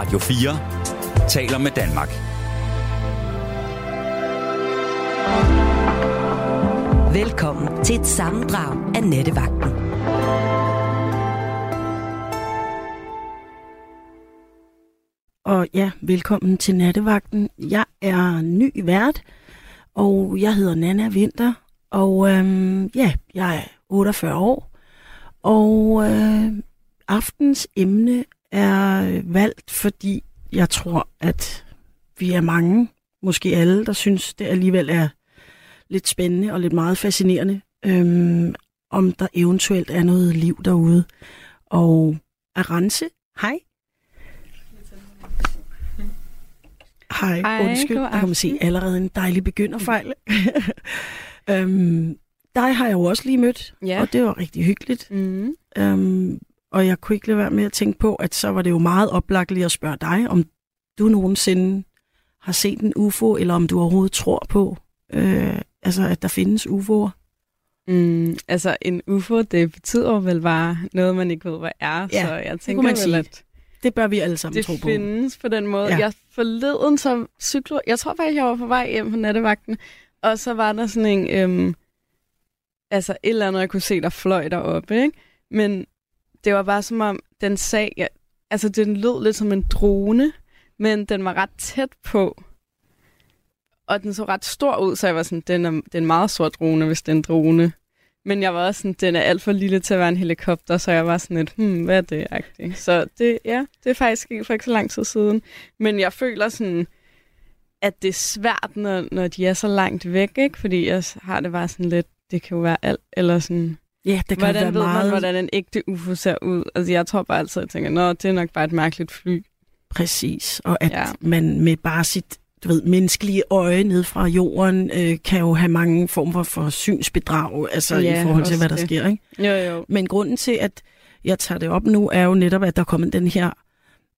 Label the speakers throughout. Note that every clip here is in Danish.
Speaker 1: Radio 4 taler med Danmark.
Speaker 2: Velkommen til et sammendrag af Nettevagten.
Speaker 3: Og ja, velkommen til Nattevagten. Jeg er ny vært, og jeg hedder Nana Vinter. Og øhm, ja, jeg er 48 år. Og øh, aftens emne er valgt, fordi jeg tror, at vi er mange, måske alle, der synes, det alligevel er lidt spændende og lidt meget fascinerende, øhm, om der eventuelt er noget liv derude. Og Arance, hej. Hej,
Speaker 4: Hej,
Speaker 3: undskyld. Der kan man se allerede en dejlig begynderfejl. øhm, dig har jeg jo også lige mødt,
Speaker 4: Ja.
Speaker 3: og det var rigtig hyggeligt.
Speaker 4: Mm.
Speaker 3: Øhm, og jeg kunne ikke lade være med at tænke på, at så var det jo meget oplagt lige at spørge dig, om du nogensinde har set en UFO, eller om du overhovedet tror på, øh, altså at der findes UFO'er.
Speaker 4: Mm, altså, en UFO, det betyder vel bare noget, man ikke ved, hvad er.
Speaker 3: Ja,
Speaker 4: så jeg tænker
Speaker 3: man
Speaker 4: vel, at
Speaker 3: Det bør vi alle sammen
Speaker 4: det
Speaker 3: tro på.
Speaker 4: findes på den måde.
Speaker 3: Ja.
Speaker 4: Jeg forleden som cykler, jeg tror faktisk, jeg var på vej hjem på nattevagten, og så var der sådan en, øhm, altså et eller andet, jeg kunne se, der fløj deroppe, ikke? Men det var bare som om, den sag, ja, altså den lød lidt som en drone, men den var ret tæt på. Og den så ret stor ud, så jeg var sådan, den er, den er en meget stor drone, hvis den er en drone. Men jeg var også sådan, den er alt for lille til at være en helikopter, så jeg var sådan lidt, hmm, hvad er det -agtig. Så det, ja, det er faktisk sket for ikke så lang tid siden. Men jeg føler sådan, at det er svært, når, når de er så langt væk, ikke? Fordi jeg har det bare sådan lidt, det kan jo være alt, eller sådan,
Speaker 3: Ja, det kan
Speaker 4: hvordan
Speaker 3: være
Speaker 4: ved
Speaker 3: meget
Speaker 4: man, hvordan en ægte UFO ser ud? Altså, jeg tror bare altid, at jeg tænker, nå, det er nok bare et mærkeligt fly.
Speaker 3: præcis. Og at ja. Man med bare sit du ved, menneskelige øje ned fra jorden, øh, kan jo have mange former for synsbedrag, altså
Speaker 4: Ja,
Speaker 3: i forhold til, hvad der
Speaker 4: det.
Speaker 3: sker. Ikke?
Speaker 4: Jo, jo.
Speaker 3: Men grunden til, at jeg tager det op nu, er jo netop, at der er kommet den her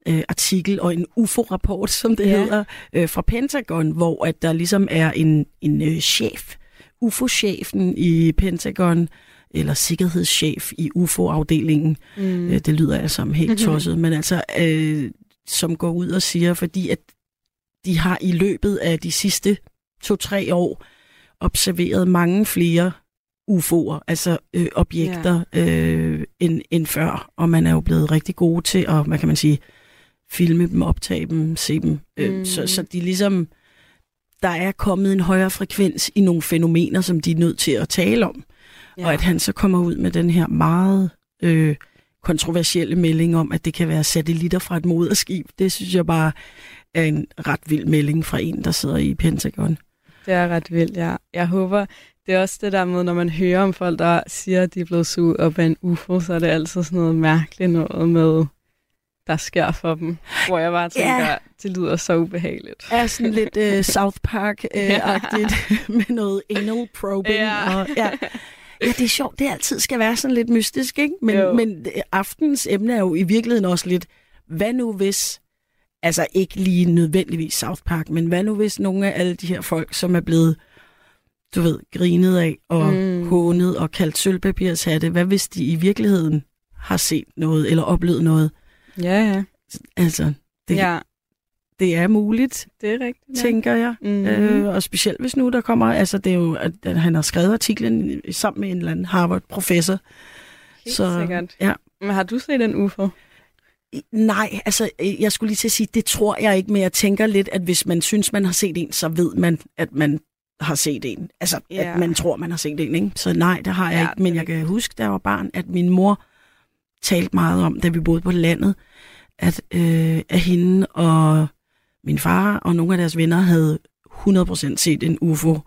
Speaker 3: øh, artikel og en UFO-rapport, som det. Ja. hedder, øh, fra Pentagon, hvor at der ligesom er en, en øh, chef, UFO-chefen i Pentagon, eller sikkerhedschef i UFO-afdelingen.
Speaker 4: Mm.
Speaker 3: Øh, det lyder altså helt tosset, men altså, øh, som går ud og siger, fordi at de har i løbet af de sidste to-tre år observeret mange flere UFO'er, altså øh, objekter, ja. øh, end, end før. Og man er jo blevet rigtig gode til at, hvad kan man sige, filme dem, optage dem, se dem. Mm. Øh,
Speaker 4: Mm.
Speaker 3: så, så de ligesom, der er kommet en højere frekvens i nogle fænomener, som de er nødt til at tale om. Ja. Og at han så kommer ud med den her meget øh, kontroversielle melding om, at det kan være satellitter fra et moderskib, det synes jeg bare er en ret vild melding fra en, der sidder i Pentagon.
Speaker 4: Det er ret vildt, ja. Jeg håber, det er også det der med, når man hører om folk, der siger, at de er blevet suget op af en UFO, så er det altid sådan noget mærkeligt noget med, der sker for dem. Hvor jeg bare tænker, yeah. det lyder så ubehageligt.
Speaker 3: Er sådan lidt øh, South Park-agtigt med noget anal probing.
Speaker 4: Ja.
Speaker 3: Og, ja. Ja, det er sjovt. Det altid skal være sådan lidt mystisk, ikke? Men,
Speaker 4: Jo.
Speaker 3: men øh, aftens emne er jo i virkeligheden også lidt, hvad nu hvis, altså ikke lige nødvendigvis South Park, men hvad nu hvis nogle af alle de her folk, som er blevet, du ved, grinet af og mm.
Speaker 4: Mm.
Speaker 3: hånet og kaldt sølvpapirshatte, hvad hvis de i virkeligheden har set noget eller oplevet noget?
Speaker 4: Ja, ja.
Speaker 3: Altså, det, ja. Det er muligt,
Speaker 4: det er rigtigt. Ja.
Speaker 3: tænker jeg.
Speaker 4: Mm.
Speaker 3: Øh, og specielt hvis nu der kommer, altså det er jo, at, han har skrevet artiklen sammen med en eller anden Harvard-professor.
Speaker 4: Helt
Speaker 3: så-
Speaker 4: sikkert.
Speaker 3: ja.
Speaker 4: Men har du set en UFO?
Speaker 3: Nej, altså øh, jeg skulle lige til at sige, det tror jeg ikke, men jeg tænker lidt, at hvis man synes, man har set en, så ved man, at man har set en. Altså. Ja. at man tror, man har set en, ikke? Så nej, det har jeg
Speaker 4: Ja,
Speaker 3: ikke. Men jeg kan huske, da jeg var barn, at min mor talte meget om, da vi boede på landet, at, øh, at hende og min far og nogle af deres venner havde 100% set en UFO,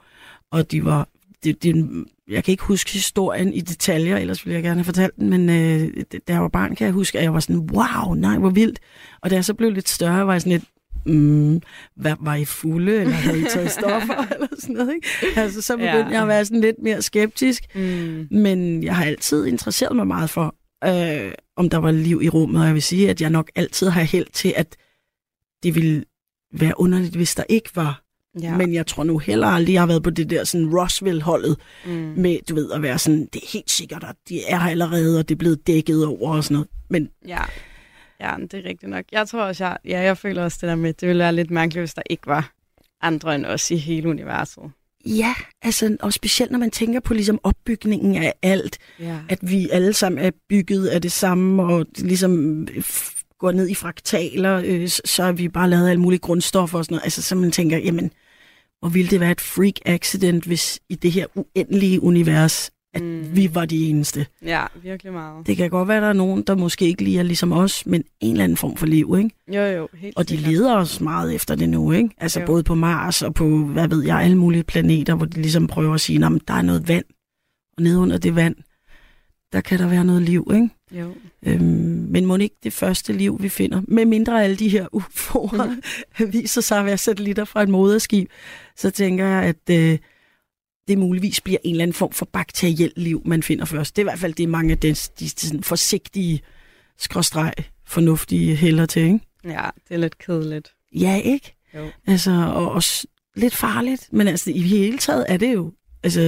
Speaker 3: og de var, det, det, jeg kan ikke huske historien i detaljer, ellers ville jeg gerne have fortalt den, men øh, da jeg var barn, kan jeg huske, at jeg var sådan, wow, nej, hvor vildt. Og da jeg så blev lidt større, var jeg sådan lidt, mm, hvad, var I fulde, eller havde I taget stoffer, eller sådan noget, ikke? Altså, så begyndte
Speaker 4: Ja.
Speaker 3: jeg at være sådan lidt mere skeptisk,
Speaker 4: Mm.
Speaker 3: men jeg har altid interesseret mig meget for, øh, om der var liv i rummet, og jeg vil sige, at jeg nok altid har held til, at det ville være underligt, hvis der ikke var.
Speaker 4: Ja.
Speaker 3: Men jeg tror nu heller aldrig, jeg har været på det der sådan Roswell-holdet,
Speaker 4: mm.
Speaker 3: med, du ved, at være sådan, det er helt sikkert, at de er her allerede, og det er blevet dækket over og sådan noget. Men
Speaker 4: ja. Ja, det er rigtigt nok. Jeg tror også, jeg, ja, jeg føler også det der med, det ville være lidt mærkeligt, hvis der ikke var andre end os i hele universet.
Speaker 3: Ja, altså, og specielt når man tænker på ligesom opbygningen af alt,
Speaker 4: Ja.
Speaker 3: at vi alle sammen er bygget af det samme, og ligesom går ned i fraktaler, øh, så- er vi bare lavet alle mulige grundstoffer og sådan noget. Altså, så man tænker, jamen, hvor ville det være et freak accident, hvis i det her uendelige univers, at
Speaker 4: mm.
Speaker 3: vi var de eneste.
Speaker 4: Ja, virkelig meget.
Speaker 3: Det kan godt være, at der er nogen, der måske ikke lige er ligesom os, men en eller anden form for liv, ikke?
Speaker 4: Jo, jo, helt
Speaker 3: Og de
Speaker 4: sikkert.
Speaker 3: leder os meget efter det nu, ikke? Altså
Speaker 4: Jo.
Speaker 3: både på Mars og på, hvad ved jeg, alle mulige planeter, hvor de ligesom prøver at sige, at der er noget vand, og nede under det vand, der kan der være noget liv, ikke?
Speaker 4: Jo.
Speaker 3: Øhm, men må ikke det første liv, vi finder, med mindre alle de her UFO'er viser sig at være satellitter fra et moderskib, så tænker jeg, at øh, det muligvis bliver en eller anden form for bakteriel liv, man finder først. Det er i hvert fald det, mange af de, de sådan forsigtige, skråstreg, fornuftige hælder til, ikke?
Speaker 4: Ja, det er lidt kedeligt.
Speaker 3: Ja, ikke?
Speaker 4: Jo.
Speaker 3: Altså, og også lidt farligt, men altså i hele taget er det jo, altså,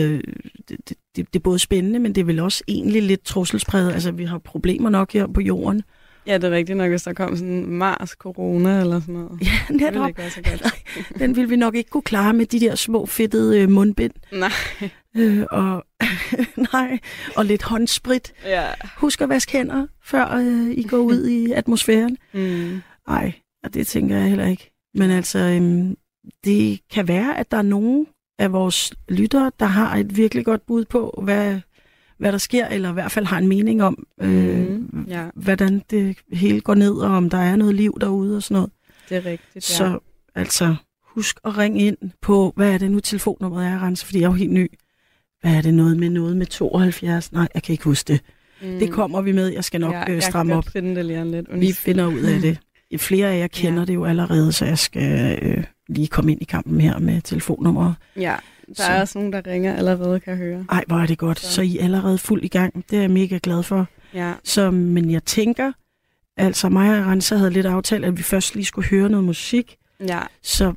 Speaker 3: det, det, det, er både spændende, men det er vel også egentlig lidt trusselspræget. Altså, vi har problemer nok her på jorden.
Speaker 4: Ja, det er rigtigt nok, hvis der kom sådan Mars corona eller sådan noget.
Speaker 3: Ja,
Speaker 4: Det ville
Speaker 3: netop.
Speaker 4: ikke være så godt.
Speaker 3: Den vil vi nok ikke kunne klare med de der små fedtede øh, mundbind.
Speaker 4: Nej.
Speaker 3: Øh, og, nej, og lidt håndsprit.
Speaker 4: Ja.
Speaker 3: Husk at vaske hænder, før øh, I går ud i atmosfæren.
Speaker 4: Mm.
Speaker 3: Nej, og det tænker jeg heller ikke. Men altså, øhm, det kan være, at der er nogen af vores lyttere, der har et virkelig godt bud på, hvad, hvad der sker, eller i hvert fald har en mening om, øh,
Speaker 4: Mm, ja.
Speaker 3: hvordan det hele går ned, og om der er noget liv derude og sådan noget.
Speaker 4: Det er rigtigt, ja.
Speaker 3: Så altså, husk at ringe ind på, hvad er det nu telefonnummeret er, Rense, fordi jeg er jo helt ny. Hvad er det noget med noget med 72? Nej, jeg kan ikke huske det.
Speaker 4: mm.
Speaker 3: Det kommer vi med. Jeg skal nok
Speaker 4: ja,
Speaker 3: øh,
Speaker 4: jeg
Speaker 3: stramme op.
Speaker 4: finde det lige lidt.
Speaker 3: Vi
Speaker 4: Undskyld.
Speaker 3: finder ud af det. Flere af jer kender
Speaker 4: ja.
Speaker 3: det jo allerede, så jeg skal øh, lige komme ind i kampen her med telefonnummer.
Speaker 4: Ja, der
Speaker 3: Så-
Speaker 4: er også nogen, der ringer allerede, kan jeg høre.
Speaker 3: Ej, hvor er det godt.
Speaker 4: Så-
Speaker 3: Så I er allerede fuld i gang. Det er jeg mega glad for.
Speaker 4: Ja,
Speaker 3: Så, men jeg tænker, altså mig og Rense havde lidt aftalt, at vi først lige skulle høre noget musik.
Speaker 4: ja,
Speaker 3: Så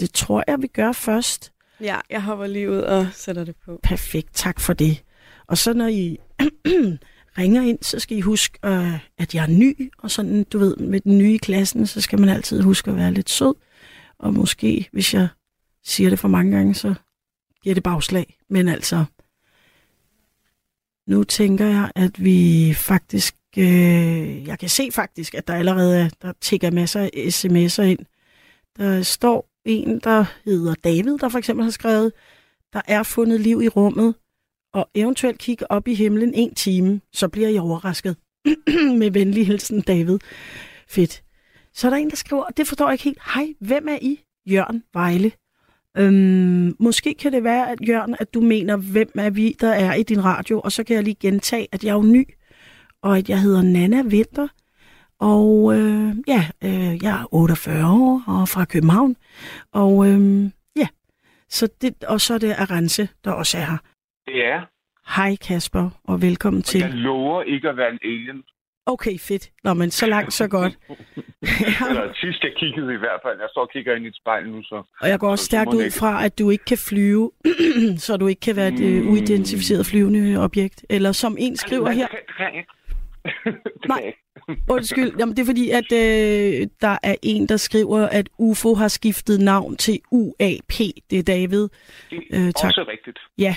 Speaker 3: det tror jeg, vi gør først.
Speaker 4: ja, jeg hopper lige ud og sætter det på.
Speaker 3: Perfekt, tak for det. Og så når I ringer ind, så skal I huske, øh, at jeg er ny, og sådan, du ved, med den nye i klassen, så skal man altid huske at være lidt sød. Og måske, hvis jeg siger det for mange gange, så giver det bagslag. Men altså, nu tænker jeg, at vi faktisk, øh, jeg kan se faktisk, at der allerede er, der tigger masser af sms'er ind. Der står en, der hedder David, der for eksempel har skrevet, der er fundet liv i rummet, og eventuelt kigge op i himlen en time, så bliver jeg overrasket. Med venlig hilsen, David. Fedt. Så er der en, der skriver, og det forstår jeg ikke helt. Hej, hvem er I? Jørgen Vejle. Øhm, måske kan det være, at Jørgen, at du mener, hvem er vi, der er i din radio, og så kan jeg lige gentage, at jeg er jo ny, og at jeg hedder Nana Vinter, og øh, ja, øh, jeg er 48 år og fra København, og øh, ja, så det, og så er det Arance, der også er her.
Speaker 5: Det er.
Speaker 3: Hej Kasper, og velkommen
Speaker 5: Og jeg
Speaker 3: til.
Speaker 5: lover ikke at være en alien.
Speaker 3: Okay, fedt. Nå, men så langt, så godt.
Speaker 5: Eller sidst jeg kiggede i hvert fald. Jeg står og kigger ind i et spejl nu, så...
Speaker 3: Og jeg går også
Speaker 5: Så
Speaker 3: stærkt ud fra, at du ikke kan flyve, så du ikke kan være et øh,
Speaker 5: Mm.
Speaker 3: uidentificeret flyvende objekt. Eller som en skriver
Speaker 5: Nej,
Speaker 3: her, Nej. undskyld, jamen det er fordi, at øh, der er en, der skriver, at UFO har skiftet navn til UAP. Det er David.
Speaker 5: Det
Speaker 3: Øh,
Speaker 5: er
Speaker 3: tak.
Speaker 5: også rigtigt.
Speaker 3: Ja,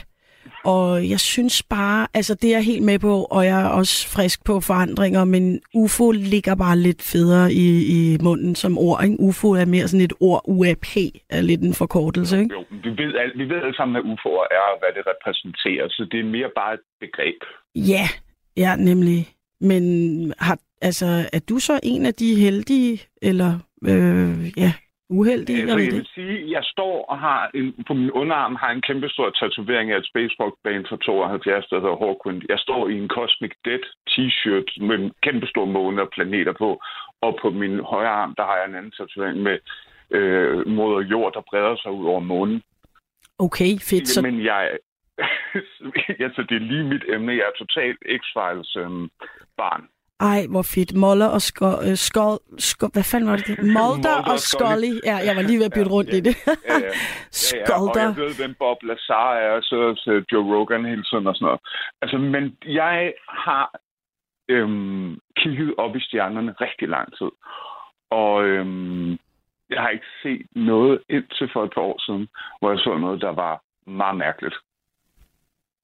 Speaker 3: og jeg synes bare, altså det er jeg helt med på, og jeg er også frisk på forandringer, men UFO ligger bare lidt federe i, i munden som ord. Ikke? UFO er mere sådan et ord, UAP er lidt en forkortelse. Ikke?
Speaker 5: Jo, vi ved, vi ved alle sammen, hvad UFO'er er, og hvad det repræsenterer, så det er mere bare et begreb.
Speaker 3: Ja, ja, nemlig. Men har, altså, er du så en af de heldige, eller øh, ja, uheldige?
Speaker 5: Altså,
Speaker 3: Jeg
Speaker 5: vil sige, jeg står og har en, på min underarm har en kæmpe stor tatovering af et band fra 72, der hedder Hawkwind. Jeg står i en Cosmic Dead t-shirt med en kæmpe stor måne og planeter på. Og på min højre arm, der har jeg en anden tatovering med øh, moder jord, der breder sig ud over månen.
Speaker 3: Okay, fedt. Så,
Speaker 5: Men jeg... altså, det er lige mit emne. Jeg er totalt X-Files øhm, barn.
Speaker 3: Ej, hvor fedt. Moller og Skol... Øh, skol, skol hvad fanden var det? Mulder
Speaker 5: Mulder
Speaker 3: og
Speaker 5: Scully.
Speaker 3: Ja, jeg var lige ved at bytte
Speaker 5: Ja,
Speaker 3: rundt
Speaker 5: ja.
Speaker 3: i det.
Speaker 5: Ja, ja. Ja, ja, og jeg ved, hvem Bob Lazar er, og så til Joe Rogan hele tiden og sådan noget. Altså, men jeg har øhm, kigget op i stjernerne rigtig lang tid. Og øhm, jeg har ikke set noget indtil for et par år siden, hvor jeg så noget, der var meget mærkeligt.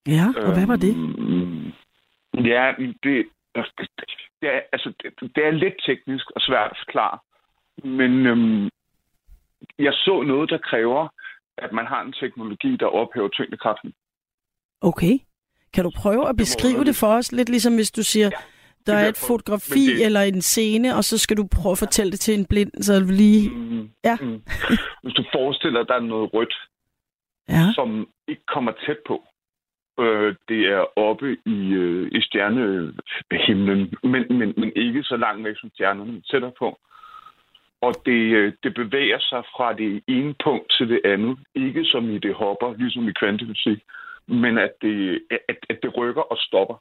Speaker 3: Ja, og hvad var det?
Speaker 5: Øhm, ja, det, det, er, altså, det, er lidt teknisk og svært at forklare. Men øhm, jeg så noget, der kræver, at man har en teknologi, der ophæver tyngdekraften.
Speaker 3: Okay. Kan du prøve at beskrive det for os? Lidt ligesom hvis du siger,
Speaker 5: Ja,
Speaker 3: der er et fotografi
Speaker 5: det-
Speaker 3: eller en scene, og så skal du prøve at fortælle det til en blind, så lige...
Speaker 5: Mm,
Speaker 3: Ja.
Speaker 5: mm. Hvis du forestiller dig, er noget rødt,
Speaker 3: Ja,
Speaker 5: som ikke kommer tæt på. Øh, det er oppe i, øh, i stjernehimlen, øh, men, men, men ikke så langt væk som stjernerne tættere på. Og det, øh, det bevæger sig fra det ene punkt til det andet. Ikke som i det hopper, ligesom i kvantefysik, men at det, at, at det rykker og stopper.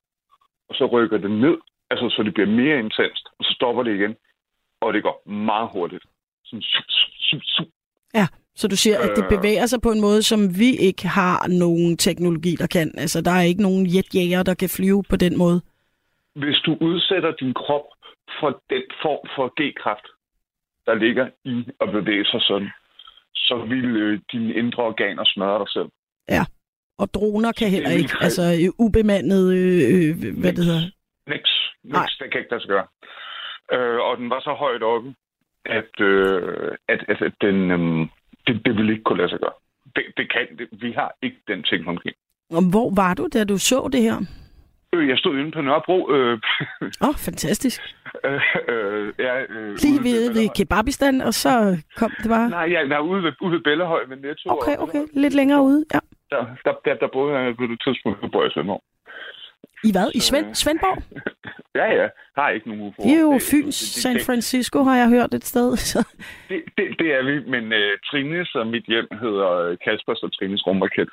Speaker 5: Og så rykker det ned, altså så det bliver mere intenst, og så stopper det igen. Og det går meget hurtigt. Sådan, su, su, su,
Speaker 3: så du siger, at det
Speaker 5: Øh.
Speaker 3: bevæger sig på en måde, som vi ikke har nogen teknologi, der kan. Altså, der er ikke nogen jetjæger, der kan flyve på den måde.
Speaker 5: hvis du udsætter din krop for den form for G-kraft, der ligger i at bevæge sig sådan, så vil øh, dine indre organer smadre dig selv.
Speaker 3: Og droner kan heller
Speaker 5: er
Speaker 3: ikke, altså øh, ubemandet, øh, øh, hvad det hedder.
Speaker 5: Niks.
Speaker 3: Nej.
Speaker 5: Niks, det kan ikke lade sig gøre. Øh, og den var så højt oppe, at, øh, at, at, at den, øh, det, det ville ikke kunne lade sig gøre. Det, det kan, det, vi har ikke den teknologi.
Speaker 3: Og hvor var du, da du så det her?
Speaker 5: Øh, jeg stod inde på Nørrebro. Øh,
Speaker 3: Åh, oh, fantastisk.
Speaker 5: øh, øh, ja, øh,
Speaker 3: Lige ved, ved. Kebabistan, og så kom det bare...
Speaker 5: Nej, jeg er ude ved, ude ved Bellahøj ved Netto.
Speaker 3: Okay, okay. Lidt længere ude. Ja.
Speaker 5: Der, der, der, der boede jeg på det tidspunkt, hvor jeg i
Speaker 3: hvad? I Svend,
Speaker 5: øh,
Speaker 3: Svendborg?
Speaker 5: Ja, ja. Har ikke nogen UFO'er.
Speaker 3: Det er jo Fyns San Francisco, har jeg hørt et sted. Så.
Speaker 5: Det, det, det er vi, men uh, Trines og mit hjem hedder øh, Kaspers og Trines rumraket.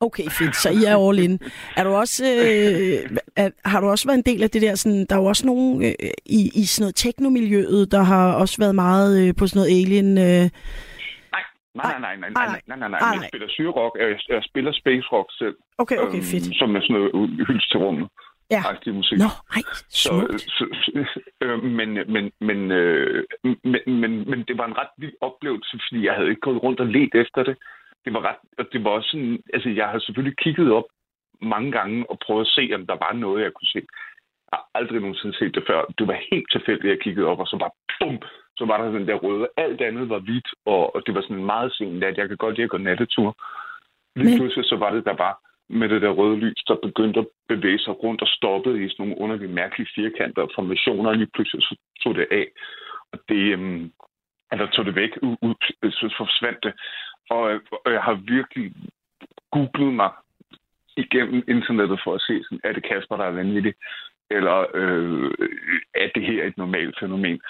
Speaker 3: Okay, fedt. Så I er all in. Er du også, øh, er, har du også været en del af det der, sådan, der er jo også nogen øh, i, i sådan noget teknomiljøet, der har også været meget øh, på sådan noget alien... Øh,
Speaker 5: Nej, nej, nej, nej,
Speaker 3: nej,
Speaker 5: ah, nej, nej, nej.
Speaker 3: Ah, nej.
Speaker 5: Jeg spiller syrrock, jeg, jeg spiller space rock selv.
Speaker 3: Okay, okay,
Speaker 5: øhm,
Speaker 3: fedt.
Speaker 5: Som er sådan noget øh, hyldst til rummet.
Speaker 3: Ja.
Speaker 5: Aktiv musik.
Speaker 3: Nå, nej,
Speaker 5: så,
Speaker 3: øh,
Speaker 5: så, så, øh, men, men, men, øh, men, men, men, det var en ret vild oplevelse, fordi jeg havde ikke gået rundt og let efter det. Det var ret, og det var også sådan, altså jeg har selvfølgelig kigget op mange gange og prøvet at se, om der var noget, jeg kunne se. Jeg har aldrig nogensinde set det før. Det var helt tilfældigt, at jeg kiggede op, og så bare bum, så var der den der røde. Alt andet var hvidt, og, og det var sådan meget sent, at jeg kan godt lide at gå nattetur. Lige
Speaker 3: Men-
Speaker 5: pludselig så var det der bare med det der røde lys, der begyndte at bevæge sig rundt og stoppede i sådan nogle underlige mærkelige firkanter og formationer, og lige pludselig så tog det af. Og det, øhm, eller tog det væk, ud, ud, så forsvandt det. Og, og jeg har virkelig googlet mig igennem internettet for at se, sådan, er det Kasper, der er vanvittig? Eller øh, er det her et normalt fænomen?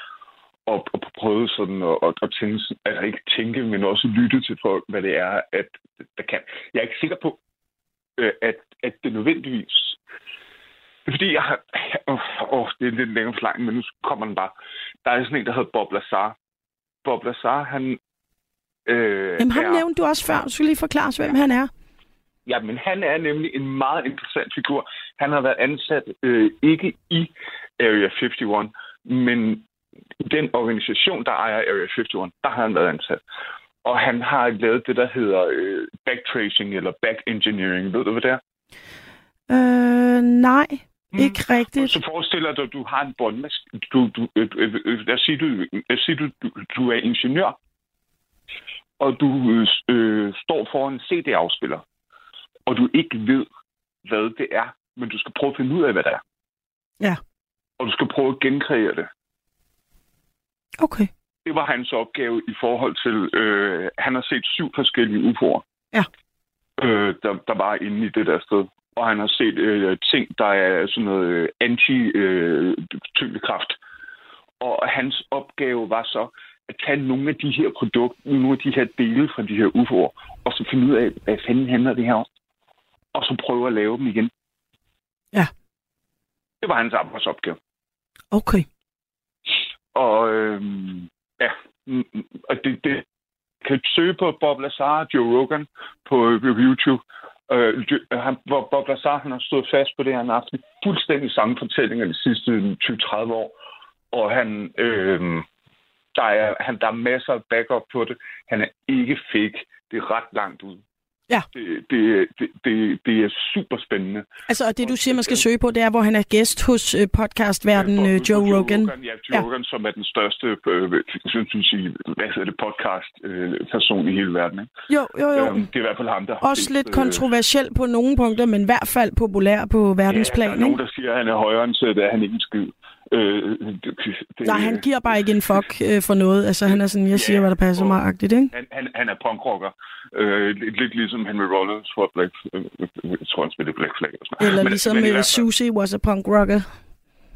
Speaker 5: Og, og prøvet sådan at, at, at tænke, altså ikke tænke, men også lytte til folk, hvad det er, at der kan. Jeg er ikke sikker på, øh, at, at det nødvendigvis... Fordi, jeg har... Åh, åh, det er en lidt længere forklaring, men nu kommer den bare. Der er sådan en, der hedder Bob Lazar. Bob Lazar, han... Øh,
Speaker 3: Jamen, ham
Speaker 5: er,
Speaker 3: nævnte du også før. Du skal lige forklare os, hvem han er.
Speaker 5: Ja, men han er nemlig en meget interessant figur. Han har været ansat øh, ikke i Area 51, men den organisation, der ejer Area 51, der har han været ansat. Og han har lavet det, der hedder øh, backtracing eller back engineering. Ved du, hvad det er?
Speaker 3: Øh, nej,
Speaker 5: Mm.
Speaker 3: ikke rigtigt.
Speaker 5: Så forestiller dig, at du har en båndmaskine. Du, du, øh, øh, øh, lad os sige, du, lad os sige du, du, du er ingeniør, og du øh, øh, står foran en CD-afspiller, og du ikke ved, hvad det er, men du skal prøve at finde ud af, hvad det er.
Speaker 3: Ja.
Speaker 5: Og du skal prøve at genkreere det.
Speaker 3: Okay.
Speaker 5: Det var hans opgave i forhold til, øh, han har set syv forskellige UFO'er,
Speaker 3: Ja.
Speaker 5: øh, der, der var inde i det der sted. Og han har set øh, ting, der er sådan noget øh, anti-tyngdekraft. og hans opgave var så at tage nogle af de her produkter, nogle af de her dele fra de her UFO'er, og så finde ud af, hvad fanden handler det her om, og så prøve at lave dem igen.
Speaker 3: Ja.
Speaker 5: Det var hans arbejdsopgave.
Speaker 3: Okay.
Speaker 5: Og øhm, ja, mm, mm, og det, det kan søge på Bob Lazar og Joe Rogan på, øh, på YouTube, Øh, han, hvor Bob Lazar han har stået fast på det, her har haft fuldstændig samme fortællinger de sidste 20-30 år. Og han, øh, der, er, han, der er masser af backup på det. Han er ikke fik. Det er ret langt ud.
Speaker 3: Ja.
Speaker 5: Det, det, det, det, det er super spændende.
Speaker 3: Altså, og det du siger, man skal søge på, det er, hvor han er gæst hos øh, podcastverden øh, Joe Rogan.
Speaker 5: Ja, Joe ja. Rogan, som er den største, øh, synes, sige, hvad hedder det, podcast-person øh, i hele verden. Ikke?
Speaker 3: Jo, jo, jo.
Speaker 5: Øhm, det er i hvert fald ham, der
Speaker 3: Også lidt øh, kontroversiel på nogle punkter, men i hvert fald populær på verdensplan.
Speaker 5: Ja, der er nogen, der siger, at han er højere det er han ikke en skid. Øh, det,
Speaker 3: det, Nej, han giver bare ikke en fuck øh, for noget. Altså, han er sådan, jeg siger, ja, hvad der passer mig agtigt, ikke?
Speaker 5: Han, han, han er punkrocker. Øh, lidt, lidt ligesom Henry Rollins for Black, øh, jeg tror, han spiller Black Flag. Og sådan.
Speaker 3: Eller men, ligesom men, uh, Susie was a punk rocker.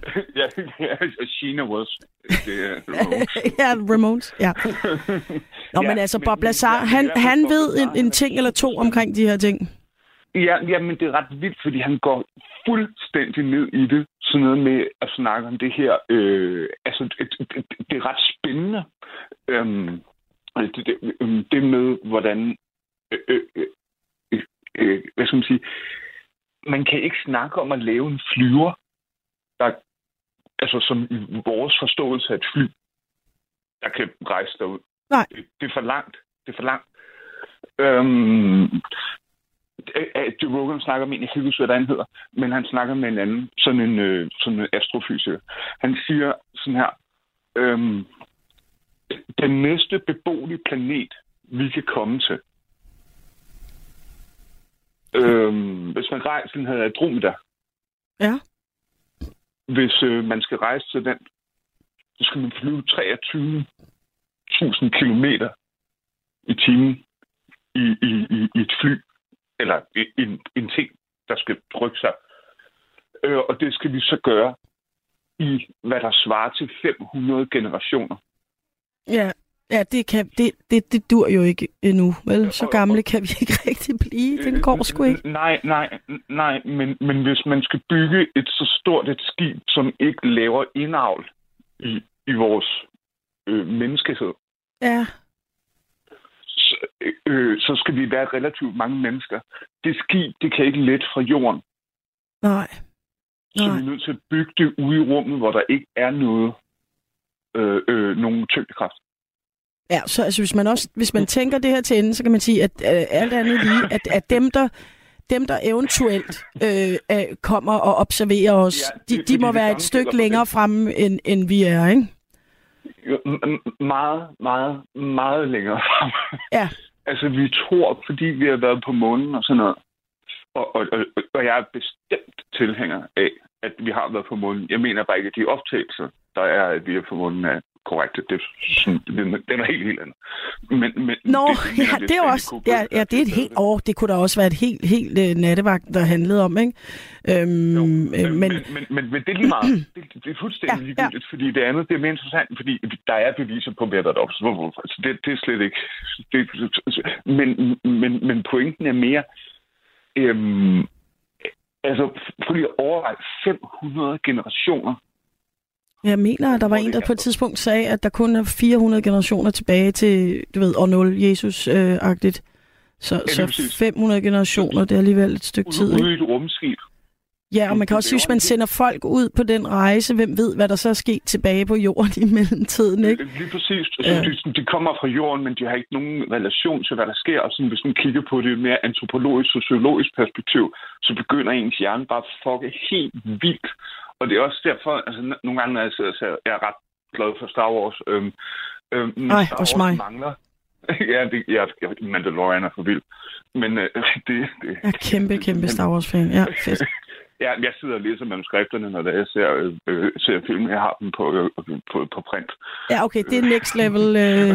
Speaker 5: ja, ja, Sheena was. Det er Ramones.
Speaker 3: ja, Ramones, ja. Nå, ja, men altså, Bob Lazar, han, han ved en, en ting eller to omkring de her ting.
Speaker 5: Ja, ja, men det er ret vildt, fordi han går fuldstændig ned i det. Sådan noget med at snakke om det her. Øh, altså, det, det, det er ret spændende. Øhm, det, det, øhm, det med, hvordan... Øh, øh, øh, øh, hvad skal man sige? Man kan ikke snakke om at lave en flyver, der, altså som i vores forståelse af et fly, der kan rejse derud.
Speaker 3: Nej.
Speaker 5: Det, det er for langt. Det er for langt. Øhm, Joe Rogan snakker med en, jeg kan ikke hvad han hedder, men han snakker med en anden, sådan en, øh, sådan en astrofysiker. Han siger sådan her, øhm, den næste beboelige planet, vi kan komme til, øhm, hvis man rejser, den hedder Andromeda.
Speaker 3: Ja.
Speaker 5: Hvis øh, man skal rejse til den, så skal man flyve 23.000 kilometer i timen i, i, i, i et fly eller en, en ting, der skal rykke sig. Øh, og det skal vi så gøre i, hvad der svarer til 500 generationer.
Speaker 3: Ja, ja det, kan, det, det, det dur jo ikke endnu, vel? Så gamle kan vi ikke rigtig blive. Den går sgu ikke.
Speaker 5: Nej, nej, nej, men, men hvis man skal bygge et så stort et skib, som ikke laver indavl i, i vores øh, menneskehed,
Speaker 3: ja
Speaker 5: øh, så skal vi være relativt mange mennesker. Det skib, det kan ikke let fra jorden.
Speaker 3: Nej.
Speaker 5: Så Nej. vi er nødt til at bygge det ude i rummet, hvor der ikke er noget, øh, øh, nogen tyngdekraft.
Speaker 3: Ja, så altså, hvis man også hvis man tænker det her til ende, så kan man sige, at øh, alt andet lige, at, at dem, der dem, der eventuelt øh, kommer og observerer os, ja, det, de, de må være et stykke længere fremme, end, end vi er, ikke?
Speaker 5: Meget, meget, meget længere frem.
Speaker 3: Ja.
Speaker 5: altså, vi tror, fordi vi har været på månen og sådan noget, og, og, og, og jeg er bestemt tilhænger af, at vi har været på månen. Jeg mener bare ikke, at de optagelser, der er, at vi er på månen, er korrekte. Det, sådan, det er helt, helt andet. Men, men
Speaker 3: Nå, det, ja, det, det er også, ja, ja, det er et helt år. Det kunne da også være et helt, helt uh, nattevagt, der handlede om, ikke? Øhm,
Speaker 5: jo, men, men, men, men, men, men, det er lige meget. Det, det er fuldstændig ja, ligegyldigt, ja. fordi det andet, det er mere interessant, fordi der er beviser på, hvad der er Så det, det er slet ikke... Det, men, men, men pointen er mere... Øhm, altså, prøv lige at overveje 500 generationer
Speaker 3: jeg mener, at der var en, der på et tidspunkt sagde, at der kun er 400 generationer tilbage til, du ved, år 0, Jesus-agtigt. Så, ja, så 500 generationer, det er alligevel et stykke tid.
Speaker 5: Ude i et rumskib.
Speaker 3: Ja, og man kan også sige, hvis man sender folk ud på den rejse, hvem ved, hvad der så er sket tilbage på jorden i mellemtiden, ikke?
Speaker 5: Lige præcis. Altså, ja. de, de kommer fra jorden, men de har ikke nogen relation til, hvad der sker. Og sådan, hvis man kigger på det mere antropologisk, sociologisk perspektiv, så begynder ens hjerne bare at fucke helt vildt. Og det er også derfor, altså nogle gange, når jeg sidder så jeg er ret glad for Star Wars. Øhm, øhm,
Speaker 3: Ej, Star Wars mig.
Speaker 5: mangler. ja, det, ja, Mandalorian er for vild. Men øh, det, det...
Speaker 3: Jeg er kæmpe, kæmpe Star Wars-fan. Ja, fedt.
Speaker 5: Ja, jeg sidder og læser manuskripterne, når jeg ser, øh, øh, ser film. Jeg har dem på, øh, på, på print.
Speaker 3: Ja, okay, det er next level. Øh.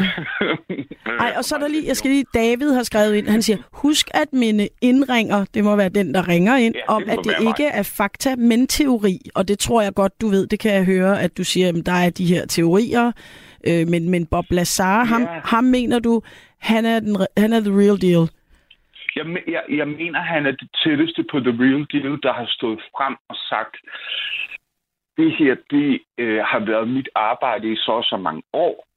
Speaker 3: Ej, og så er der lige, jeg skal lige, David har skrevet ind, han siger, husk at minde indringer, det må være den, der ringer ind, ja, om at det ikke mig. er fakta, men teori. Og det tror jeg godt, du ved, det kan jeg høre, at du siger, at der er de her teorier, øh, men, men Bob Lazar, ja. ham, ham mener du, han er, den, han er the real deal.
Speaker 5: Jeg, jeg, jeg mener, han er det tætteste på The Real Deal, der har stået frem og sagt, det her, det øh, har været mit arbejde i så så mange år.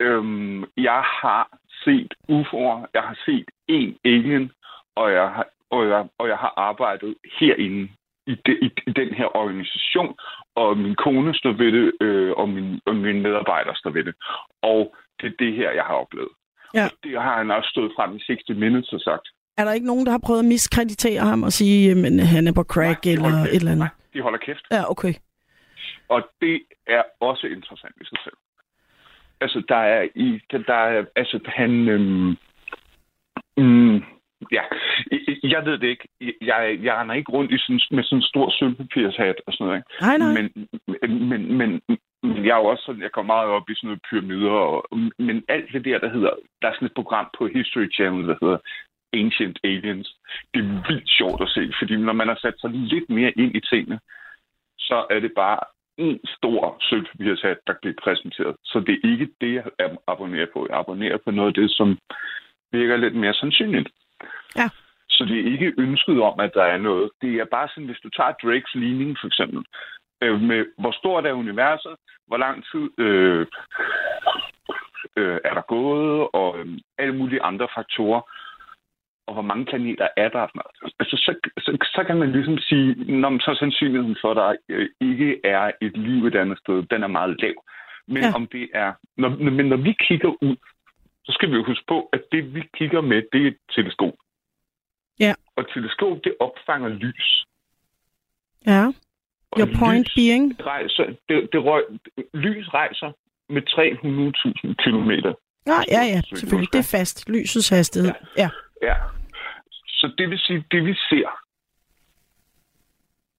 Speaker 5: Øhm, jeg har set UFO'er, jeg har set en alien, og jeg har og jeg, og jeg har arbejdet herinde i, de, i, i den her organisation, og min kone står ved det, øh, og, min, og mine medarbejdere står ved det. Og det er det her, jeg har oplevet.
Speaker 3: Ja.
Speaker 5: Og det har han også stået frem i 60 Minutes og sagt.
Speaker 3: Er der ikke nogen, der har prøvet at miskreditere ham og sige, at han er på crack
Speaker 5: Nej,
Speaker 3: eller
Speaker 5: holder
Speaker 3: et
Speaker 5: kæft.
Speaker 3: eller andet?
Speaker 5: Nej, de holder kæft.
Speaker 3: Ja, okay.
Speaker 5: Og det er også interessant i sig selv. Altså, der er i... Der er, altså, han... Øhm, mm, ja, jeg- jeg ved det ikke. Jeg, jeg render ikke rundt i sådan, med sådan en stor sølvpapirshat og sådan noget. Ikke?
Speaker 3: Nej, nej.
Speaker 5: Men, men, men, men jeg er jo også sådan, jeg går meget op i sådan noget pyramider, og, men alt det der, der hedder, der er sådan et program på History Channel, der hedder Ancient Aliens. Det er vildt sjovt at se, fordi når man har sat sig lidt mere ind i tingene, så er det bare en stor sølvpapirshat, der bliver præsenteret. Så det er ikke det, jeg abonnerer på. Jeg abonnerer på noget af det, som virker lidt mere sandsynligt.
Speaker 3: Ja.
Speaker 5: Så det er ikke ønsket om, at der er noget. Det er bare sådan, hvis du tager Drakes ligning for eksempel, øh, med hvor stort er universet, hvor lang tid øh, øh, er der gået, og øh, alle mulige andre faktorer, og hvor mange planeter er der. Altså, så, så, så kan man ligesom sige, når så sandsynligheden for, at der øh, ikke er et liv et andet sted, den er meget lav. Men
Speaker 3: Ja.
Speaker 5: om det er, når, men når vi kigger ud, så skal vi jo huske på, at det vi kigger med, det er et teleskop.
Speaker 3: Ja.
Speaker 5: Og et teleskop, det opfanger lys.
Speaker 3: Ja.
Speaker 5: Og
Speaker 3: Your point
Speaker 5: lys
Speaker 3: being?
Speaker 5: Rejser, det, det røg, lys rejser med 300.000 kilometer.
Speaker 3: Ja, ja, ja, selvfølgelig. Det er fast. Lysets hastighed. Ja.
Speaker 5: Ja. Så det vil sige, det vi ser,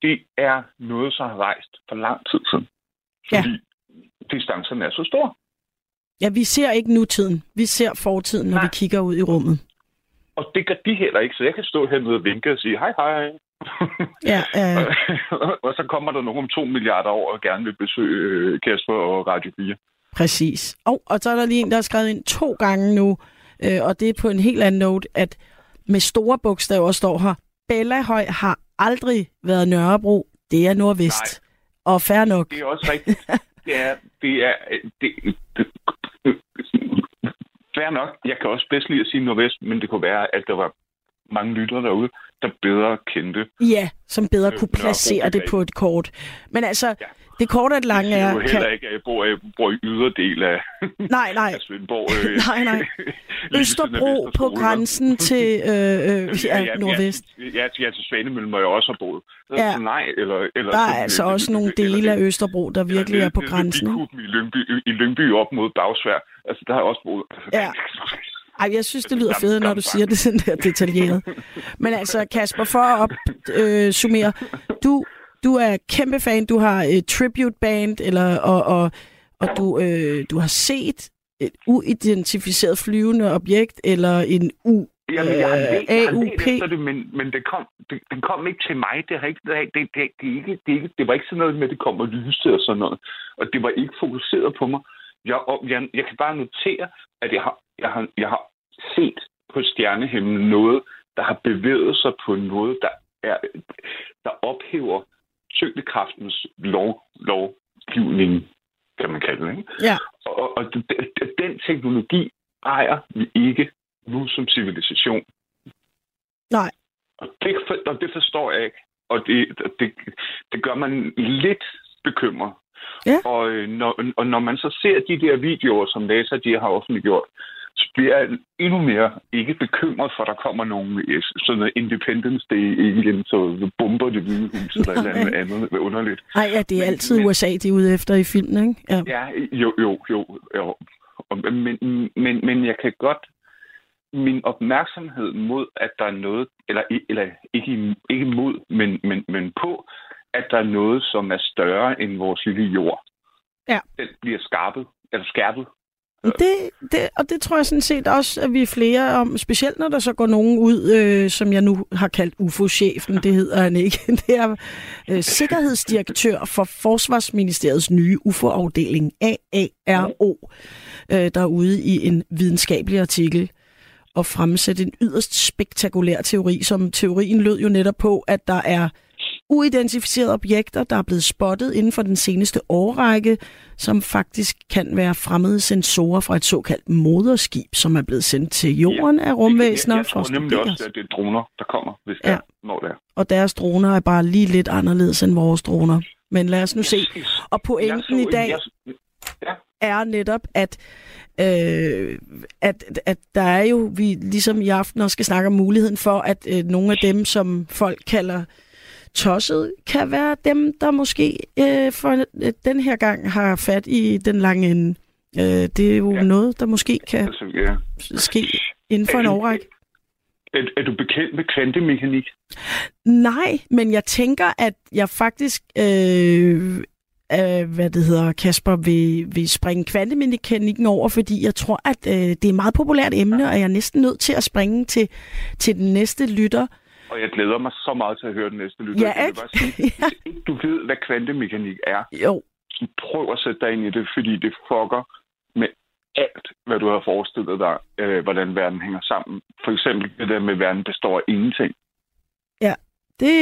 Speaker 5: det er noget, som har rejst for lang tid siden.
Speaker 3: Ja.
Speaker 5: Fordi distancerne er så store.
Speaker 3: Ja, vi ser ikke nutiden. Vi ser fortiden, når
Speaker 5: Nej.
Speaker 3: vi kigger ud i rummet.
Speaker 5: Og det gør de heller ikke, så jeg kan stå hernede og vinke og sige, hej hej.
Speaker 3: Ja, øh,
Speaker 5: og så kommer der nogen om to milliarder år og gerne vil besøge øh, Kasper og Radio 4.
Speaker 3: præcis. Og, og så er der lige en, der har skrevet ind to gange nu, øh, og det er på en helt anden note, at med store bogstaver står her, Bellahøj har aldrig været Nørrebro, det er Nordvest. Og fair nok.
Speaker 5: Det er også rigtigt. det er, det er, det, det, fair nok. Jeg kan også bedst lide at sige nordvest, men det kunne være, at der var mange lyttere derude, der bedre kendte.
Speaker 3: Ja, som bedre
Speaker 5: Øh,
Speaker 3: kunne placere det på et kort. Men altså,
Speaker 5: Ja.
Speaker 3: det korte og det lange
Speaker 5: Jeg
Speaker 3: er...
Speaker 5: siger jo heller ikke, at jeg bor, jeg bor i yderdel af,
Speaker 3: Nej, nej.
Speaker 5: af Svendborg. Øh,
Speaker 3: Nej, nej. Østerbro på grænsen til øh, øh, ja, Nordvest.
Speaker 5: Ja, ja, ja, til Svanemøllen, hvor jeg også har boet.
Speaker 3: Ja.
Speaker 5: Ja. Nej, eller, eller,
Speaker 3: Der er
Speaker 5: sådan,
Speaker 3: altså
Speaker 5: øh,
Speaker 3: også nogle
Speaker 5: eller
Speaker 3: dele af Østerbro, der virkelig
Speaker 5: eller
Speaker 3: er på grænsen.
Speaker 5: I, Lyngby, i Lyngby op mod Bagsvær. Altså, der har jeg også boet. Altså,
Speaker 3: Ja. Ej, jeg synes, det lyder fedt, når du siger det sådan der detaljeret. Men altså, Kasper, for at opsummere, øh, du, du er kæmpe fan, du har et tribute band, eller, og, og, og du, øh, du har set et uidentificeret flyvende objekt, eller en U,
Speaker 5: Jamen, jeg har
Speaker 3: Øh,
Speaker 5: let, jeg
Speaker 3: AUP.
Speaker 5: efter det, men, men det, kom, det, det kom ikke til mig. Det, har ikke, det, det, det, det, ikke, det, ikke, det var ikke sådan noget med, at det kom og lyste og sådan noget. Og det var ikke fokuseret på mig. Jeg, jeg, jeg kan bare notere, at jeg har, jeg har, jeg har set på stjernehimlen noget, der har bevæget sig på en måde, der, er, der ophæver tyngdekraftens lov, lovgivning, kan man kalde det. Ikke?
Speaker 3: ja,
Speaker 5: Og, og d- d- den teknologi ejer vi ikke nu som civilisation.
Speaker 3: Nej.
Speaker 5: Og det, for, og det forstår jeg ikke. Og det, det, det gør man lidt bekymret.
Speaker 3: Ja.
Speaker 5: Og, øh, når, og når man så ser de der videoer, som NASA de har offentliggjort, så bliver jeg endnu mere ikke bekymret for, at der kommer nogle øh, sådan noget Independence Day igen, så bomber det hvide hus eller et eller andet underligt.
Speaker 3: Ej, ja, det er
Speaker 5: Men-
Speaker 3: altid
Speaker 5: men-
Speaker 3: USA, de er ude efter i filmen, ikke? Ja.
Speaker 5: Ja, jo, jo, jo. jo. Og- Men, men, men jeg kan godt... Min opmærksomhed mod, at der er noget, eller, eller ikke, ikke mod, men, men, men på, at der er noget, som er større end vores lille jord.
Speaker 3: Ja.
Speaker 5: Den bliver skarpet, eller skærpet.
Speaker 3: Det, det, og det tror jeg sådan set også, at vi er flere om, specielt når der så går nogen ud, øh, som jeg nu har kaldt UFO-chefen, det hedder han ikke. Det er øh, sikkerhedsdirektør for Forsvarsministeriets nye UFO-afdeling, AARO, øh, der er ude i en videnskabelig artikel og fremsætte en yderst spektakulær teori, som teorien lød jo netop på, at der er uidentificerede objekter, der er blevet spottet inden for den seneste årrække, som faktisk kan være fremmede sensorer fra et såkaldt moderskib, som er blevet sendt til jorden ja, af rumvæsener.
Speaker 5: Jeg, jeg tror nemlig også, at det er droner, der kommer, hvis ja. der, når det er.
Speaker 3: Og deres droner er bare lige lidt anderledes end vores droner. Men lad os nu se. Og pointen i dag ja. er netop, at øh, at, at der er jo, vi ligesom i aften også skal snakke om muligheden for, at øh, nogle af dem, som folk kalder tosset, kan være dem, der måske øh, for øh, den her gang har fat i den lange ende. Øh, det er jo ja. noget, der måske kan altså, ja. ske inden for en årrække.
Speaker 5: Er, er du bekendt med kvantemekanik?
Speaker 3: Nej, men jeg tænker, at jeg faktisk øh, øh, hvad det hedder, Kasper, vil, vil springe kvantemekanikken over, fordi jeg tror, at øh, det er et meget populært emne, og jeg er næsten nødt til at springe til, til den næste lytter.
Speaker 5: Og jeg glæder mig så meget til at høre den næste lytter.
Speaker 3: Ja, ikke?
Speaker 5: Bare sige, ja. Hvis du ved, hvad kvantemekanik er,
Speaker 3: jo.
Speaker 5: så prøv at sætte dig ind i det, fordi det fucker med alt, hvad du har forestillet dig, øh, hvordan verden hænger sammen. For eksempel det der med, at verden består af ingenting.
Speaker 3: Ja, det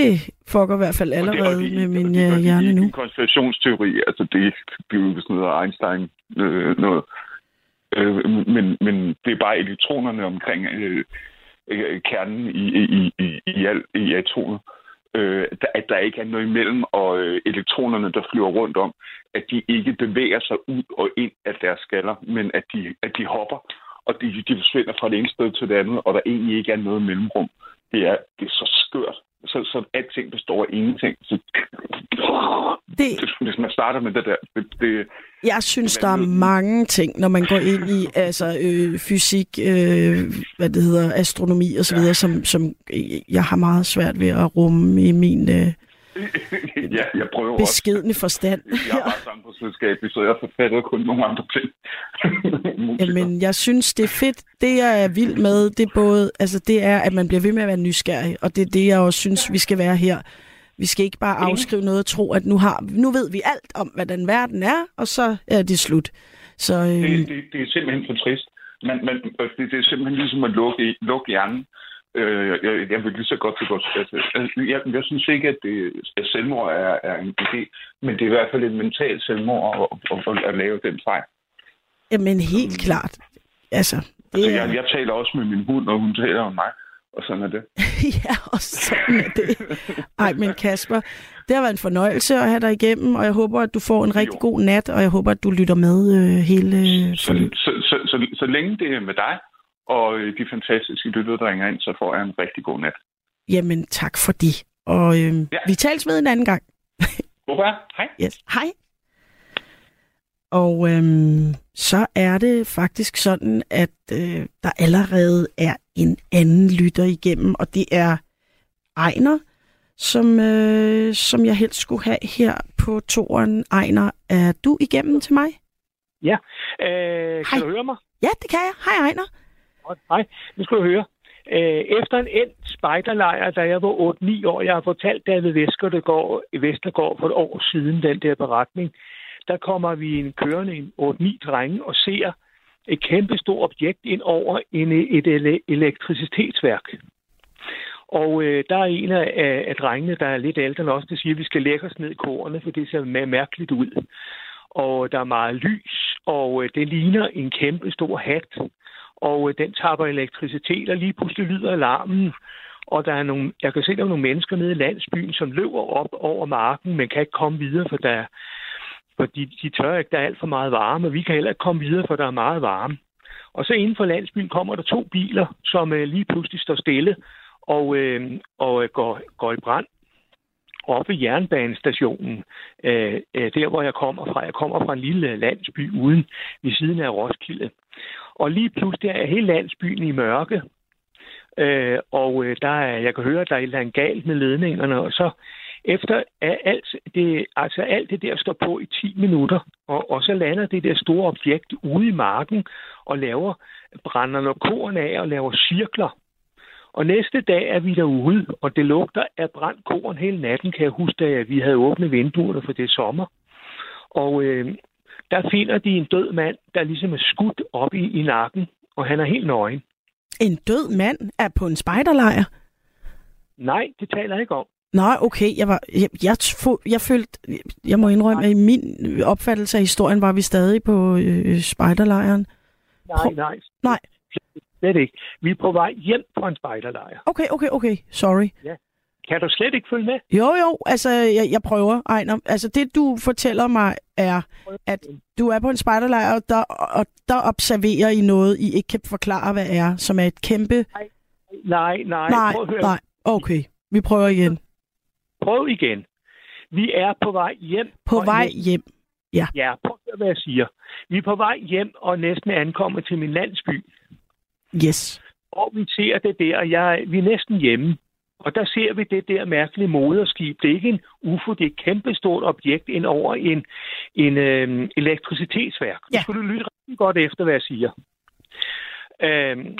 Speaker 3: fucker i hvert fald allerede det, med min det, hjerne nu.
Speaker 5: En konspirationsteori, altså det, det er jo sådan noget Einstein øh, noget. Øh, men, men det er bare elektronerne omkring øh, øh, kernen i, i, i, i, al, i atomet. Øh, at der ikke er noget imellem, og øh, elektronerne, der flyver rundt om, at de ikke bevæger sig ud og ind af deres skaller, men at de, at de hopper, og de, de forsvinder fra det ene sted til det andet, og der egentlig ikke er noget mellemrum. Det er, det er så skørt så, så alting består af ingenting. Så, det, hvis man starter med det der... Det, det,
Speaker 3: jeg synes, der er mange ting, når man går ind i altså, øh, fysik, øh, hvad det hedder, astronomi osv., ja. som, som jeg har meget svært ved at rumme i min... Øh,
Speaker 5: ja, jeg prøver
Speaker 3: Beskedende også. forstand.
Speaker 5: Jeg har bare samfundsvidenskab, så jeg forfatter kun nogle andre ting.
Speaker 3: Jamen, jeg synes, det er fedt. Det, jeg er vild med, det er både, altså, det er, at man bliver ved med at være nysgerrig, og det er det, jeg også synes, vi skal være her. Vi skal ikke bare afskrive noget og tro, at nu, har, nu ved vi alt om, hvad den verden er, og så er det slut. Så, øh...
Speaker 5: det, det, det er simpelthen for trist. Man, man, det, det er simpelthen ligesom at lukke, lukke hjernen Øh, jeg, jeg vil lige så godt til godt. Altså, altså, jeg, jeg synes ikke, at, det, at selvmord er, er en idé, men det er i hvert fald et mentalt selvmord at, at, at lave den fejl.
Speaker 3: Jamen helt mm. klart. Altså,
Speaker 5: det altså, jeg, jeg taler også med min hund, og hun taler om mig. Og sådan er det.
Speaker 3: ja, og sådan er det. Ej, men Kasper, det har været en fornøjelse at have dig igennem, og jeg håber, at du får en rigtig jo. god nat, og jeg håber, at du lytter med øh, hele...
Speaker 5: Så, så, så, så, så længe det er med dig, og øh, de fantastiske lyttere, der ringer ind, så får jeg en rigtig god nat.
Speaker 3: Jamen, tak for det. Og øh, ja. vi tales med en anden gang.
Speaker 5: Hvorfor? Hej.
Speaker 3: Yes. Hej. Og øhm, så er det faktisk sådan, at øh, der allerede er en anden lytter igennem, og det er Ejner, som, øh, som jeg helst skulle have her på toren. Ejner, er du igennem til mig?
Speaker 6: Ja. Øh, kan Hej. du høre mig?
Speaker 3: Ja, det kan jeg. Hej Ejner.
Speaker 6: Godt. Hej, nu skal du høre. Øh, efter en endt spejderlejr, da jeg var 8-9 år, jeg har fortalt David Vestergaard, Vestergaard for et år siden, den der beretning, der kommer vi en kørende en 8-9 drenge og ser et kæmpe stort objekt ind over en, et ele- elektricitetsværk. Og øh, der er en af, af drengene, der er lidt ældre end os, der siger, at vi skal lægge os ned i korene, for det ser mærkeligt ud. Og der er meget lys, og øh, det ligner en kæmpe stor hat og øh, den tapper elektricitet, og lige pludselig lyder alarmen, og der er nogle, jeg kan se, der er nogle mennesker nede i landsbyen, som løber op over marken, men kan ikke komme videre, for der, for de, de tør ikke, der er alt for meget varme, og vi kan heller ikke komme videre, for der er meget varme. Og så inden for landsbyen kommer der to biler, som øh, lige pludselig står stille og, øh, og øh, går, går i brand oppe ved jernbanestationen, øh, øh, der hvor jeg kommer fra. Jeg kommer fra en lille øh, landsby uden ved siden af Roskilde. Og lige pludselig er hele landsbyen i mørke. Øh, og øh, der er, jeg kan høre, at der er et eller andet galt med ledningerne, og så efter at alt det, altså alt det der står på i 10 minutter, og, og så lander det der store objekt ude i marken og laver, brænder noget korn af og laver cirkler. Og næste dag er vi derude, og det lugter af brændt korn hele natten, kan jeg huske, da vi havde åbnet vinduerne for det sommer. Og øh, der finder de en død mand, der ligesom er skudt op i, i nakken, og han er helt nøgen.
Speaker 3: En død mand er på en spejderlejr?
Speaker 6: Nej, det taler jeg ikke om.
Speaker 3: Nej, okay. Jeg, var, jeg, jeg, jeg, følte, jeg må indrømme, at i min opfattelse af historien var vi stadig på øh, spejderlejren.
Speaker 6: Nej, nej.
Speaker 3: Nej.
Speaker 6: Slet ikke. Vi er på vej hjem fra en spejderlejr.
Speaker 3: Okay, okay, okay. Sorry.
Speaker 6: Kan du slet ikke følge med?
Speaker 3: Jo, jo, altså, jeg, jeg prøver, Ejner. Altså, det du fortæller mig er, at du er på en spejderlejr, og der, og der observerer I noget, I ikke kan forklare, hvad er, som er et kæmpe...
Speaker 6: Nej, nej.
Speaker 3: Nej,
Speaker 6: høre.
Speaker 3: nej. Okay, vi prøver igen.
Speaker 6: Prøv igen. Vi er på vej hjem.
Speaker 3: På vej
Speaker 6: næsten-
Speaker 3: hjem.
Speaker 6: Ja, prøv at hvad jeg siger. Vi er på vej hjem og næsten ankommet til min landsby.
Speaker 3: Yes.
Speaker 6: Og vi ser det der, og jeg, vi er næsten hjemme. Og der ser vi det der mærkelige moderskib. Det er ikke en UFO, det er et kæmpestort objekt ind over en, en øh, elektricitetsværk.
Speaker 3: Ja.
Speaker 6: Nu skal du lytte rigtig godt efter, hvad jeg siger. Øhm,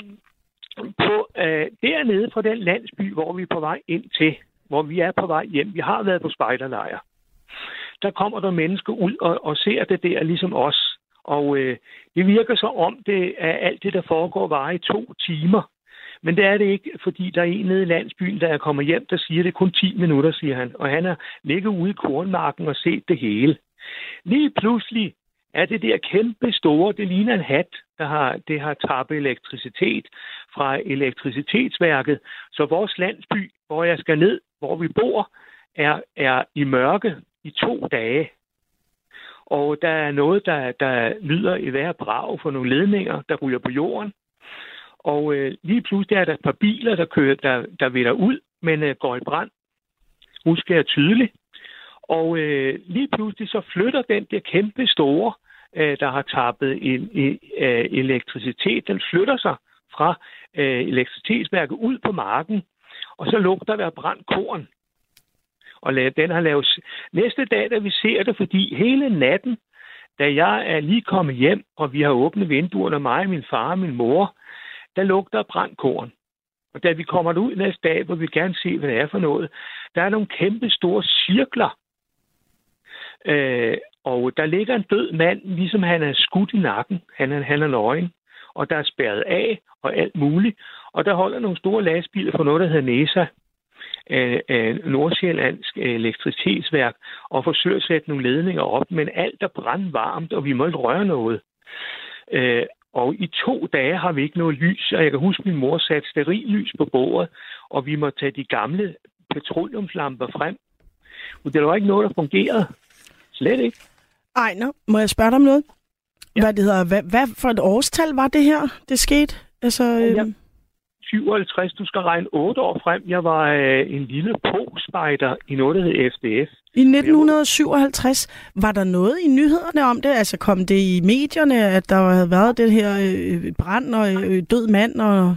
Speaker 6: på, øh, dernede fra den landsby, hvor vi er på vej ind til, hvor vi er på vej hjem, vi har været på spejderlejr, der kommer der mennesker ud og, og ser det der ligesom os. Og øh, det virker så om, det er alt det, der foregår, varer i to timer. Men det er det ikke, fordi der er en nede i landsbyen, der er kommet hjem, der siger, det er kun 10 minutter, siger han. Og han har ligget ude i kornmarken og set det hele. Lige pludselig er det der kæmpe store, det ligner en hat, der har, det har tabt elektricitet fra elektricitetsværket. Så vores landsby, hvor jeg skal ned, hvor vi bor, er, er i mørke i to dage. Og der er noget, der, der lyder i hver brag for nogle ledninger, der ryger på jorden. Og øh, lige pludselig er der et par biler, der kører, der, der vinder ud, men øh, går i brand. Husker jeg tydeligt. Og øh, lige pludselig så flytter den der kæmpe store, øh, der har tappet en, en, øh, elektricitet, den flytter sig fra øh, elektricitetsværket ud på marken, og så lugter der brændt korn. Og den har lavet... Næste dag, da vi ser det, fordi hele natten, da jeg er lige kommet hjem, og vi har åbnet vinduerne, mig, min far og min mor, der lugter brandkorn. brændt korn. Og da vi kommer ud næste dag, hvor vi gerne se, hvad det er for noget, der er nogle kæmpe store cirkler. Øh, og der ligger en død mand, ligesom han er skudt i nakken. Han er, han er nøgen. Og der er spærret af og alt muligt. Og der holder nogle store lastbiler for noget, der hedder NESA, øh, øh, Nordsjællandsk elektricitetsværk, og forsøger at sætte nogle ledninger op, men alt er brandvarmt, og vi må ikke røre noget. Øh, og i to dage har vi ikke noget lys, og jeg kan huske, at min mor satte sterillys på bordet, og vi må tage de gamle petroleumslamper frem. Men det var ikke noget, der fungerede. Slet ikke.
Speaker 3: Ejner, må jeg spørge dig om noget? Ja. Hvad, det hedder, hvad, hvad for et årstal var det her, det skete? Altså,
Speaker 6: Ja.
Speaker 3: øhm,
Speaker 6: 57, du skal regne 8 år frem. Jeg var øh, en lille pro-spejder i noget, der hed FDF.
Speaker 3: I 1957, var der noget i nyhederne om det? Altså kom det i medierne, at der havde været det her øh, brand og øh, død mand? Og...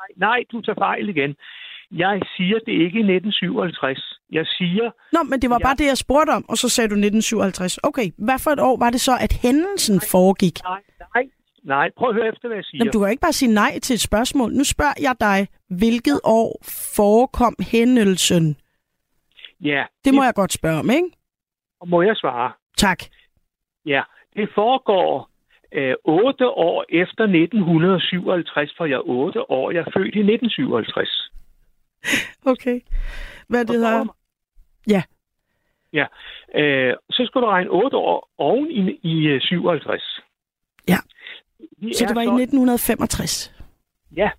Speaker 6: Nej, nej, du tager fejl igen. Jeg siger det ikke i 1957. Jeg siger,
Speaker 3: Nå, men det var
Speaker 6: Ja.
Speaker 3: bare det, jeg spurgte om, og så sagde du 1957. Okay, hvad for et år var det så, at hændelsen foregik?
Speaker 6: nej, nej, nej, prøv at høre efter, hvad jeg siger.
Speaker 3: Jamen, du kan ikke bare sige nej til et spørgsmål. Nu spørger jeg dig, hvilket år forekom hændelsen?
Speaker 6: Ja,
Speaker 3: Det må jeg godt spørge om, ikke?
Speaker 6: må jeg svare.
Speaker 3: Tak.
Speaker 6: Ja, det foregår øh, 8 år efter 1957, for jeg er 8 år. Jeg er født i 1957.
Speaker 3: Okay. Hvad det hedder? Ja.
Speaker 6: Ja, øh, så skal du regne 8 år oven i, i øh, 57.
Speaker 3: Ja.
Speaker 6: Vi
Speaker 3: Så det var i 1965.
Speaker 6: Ja,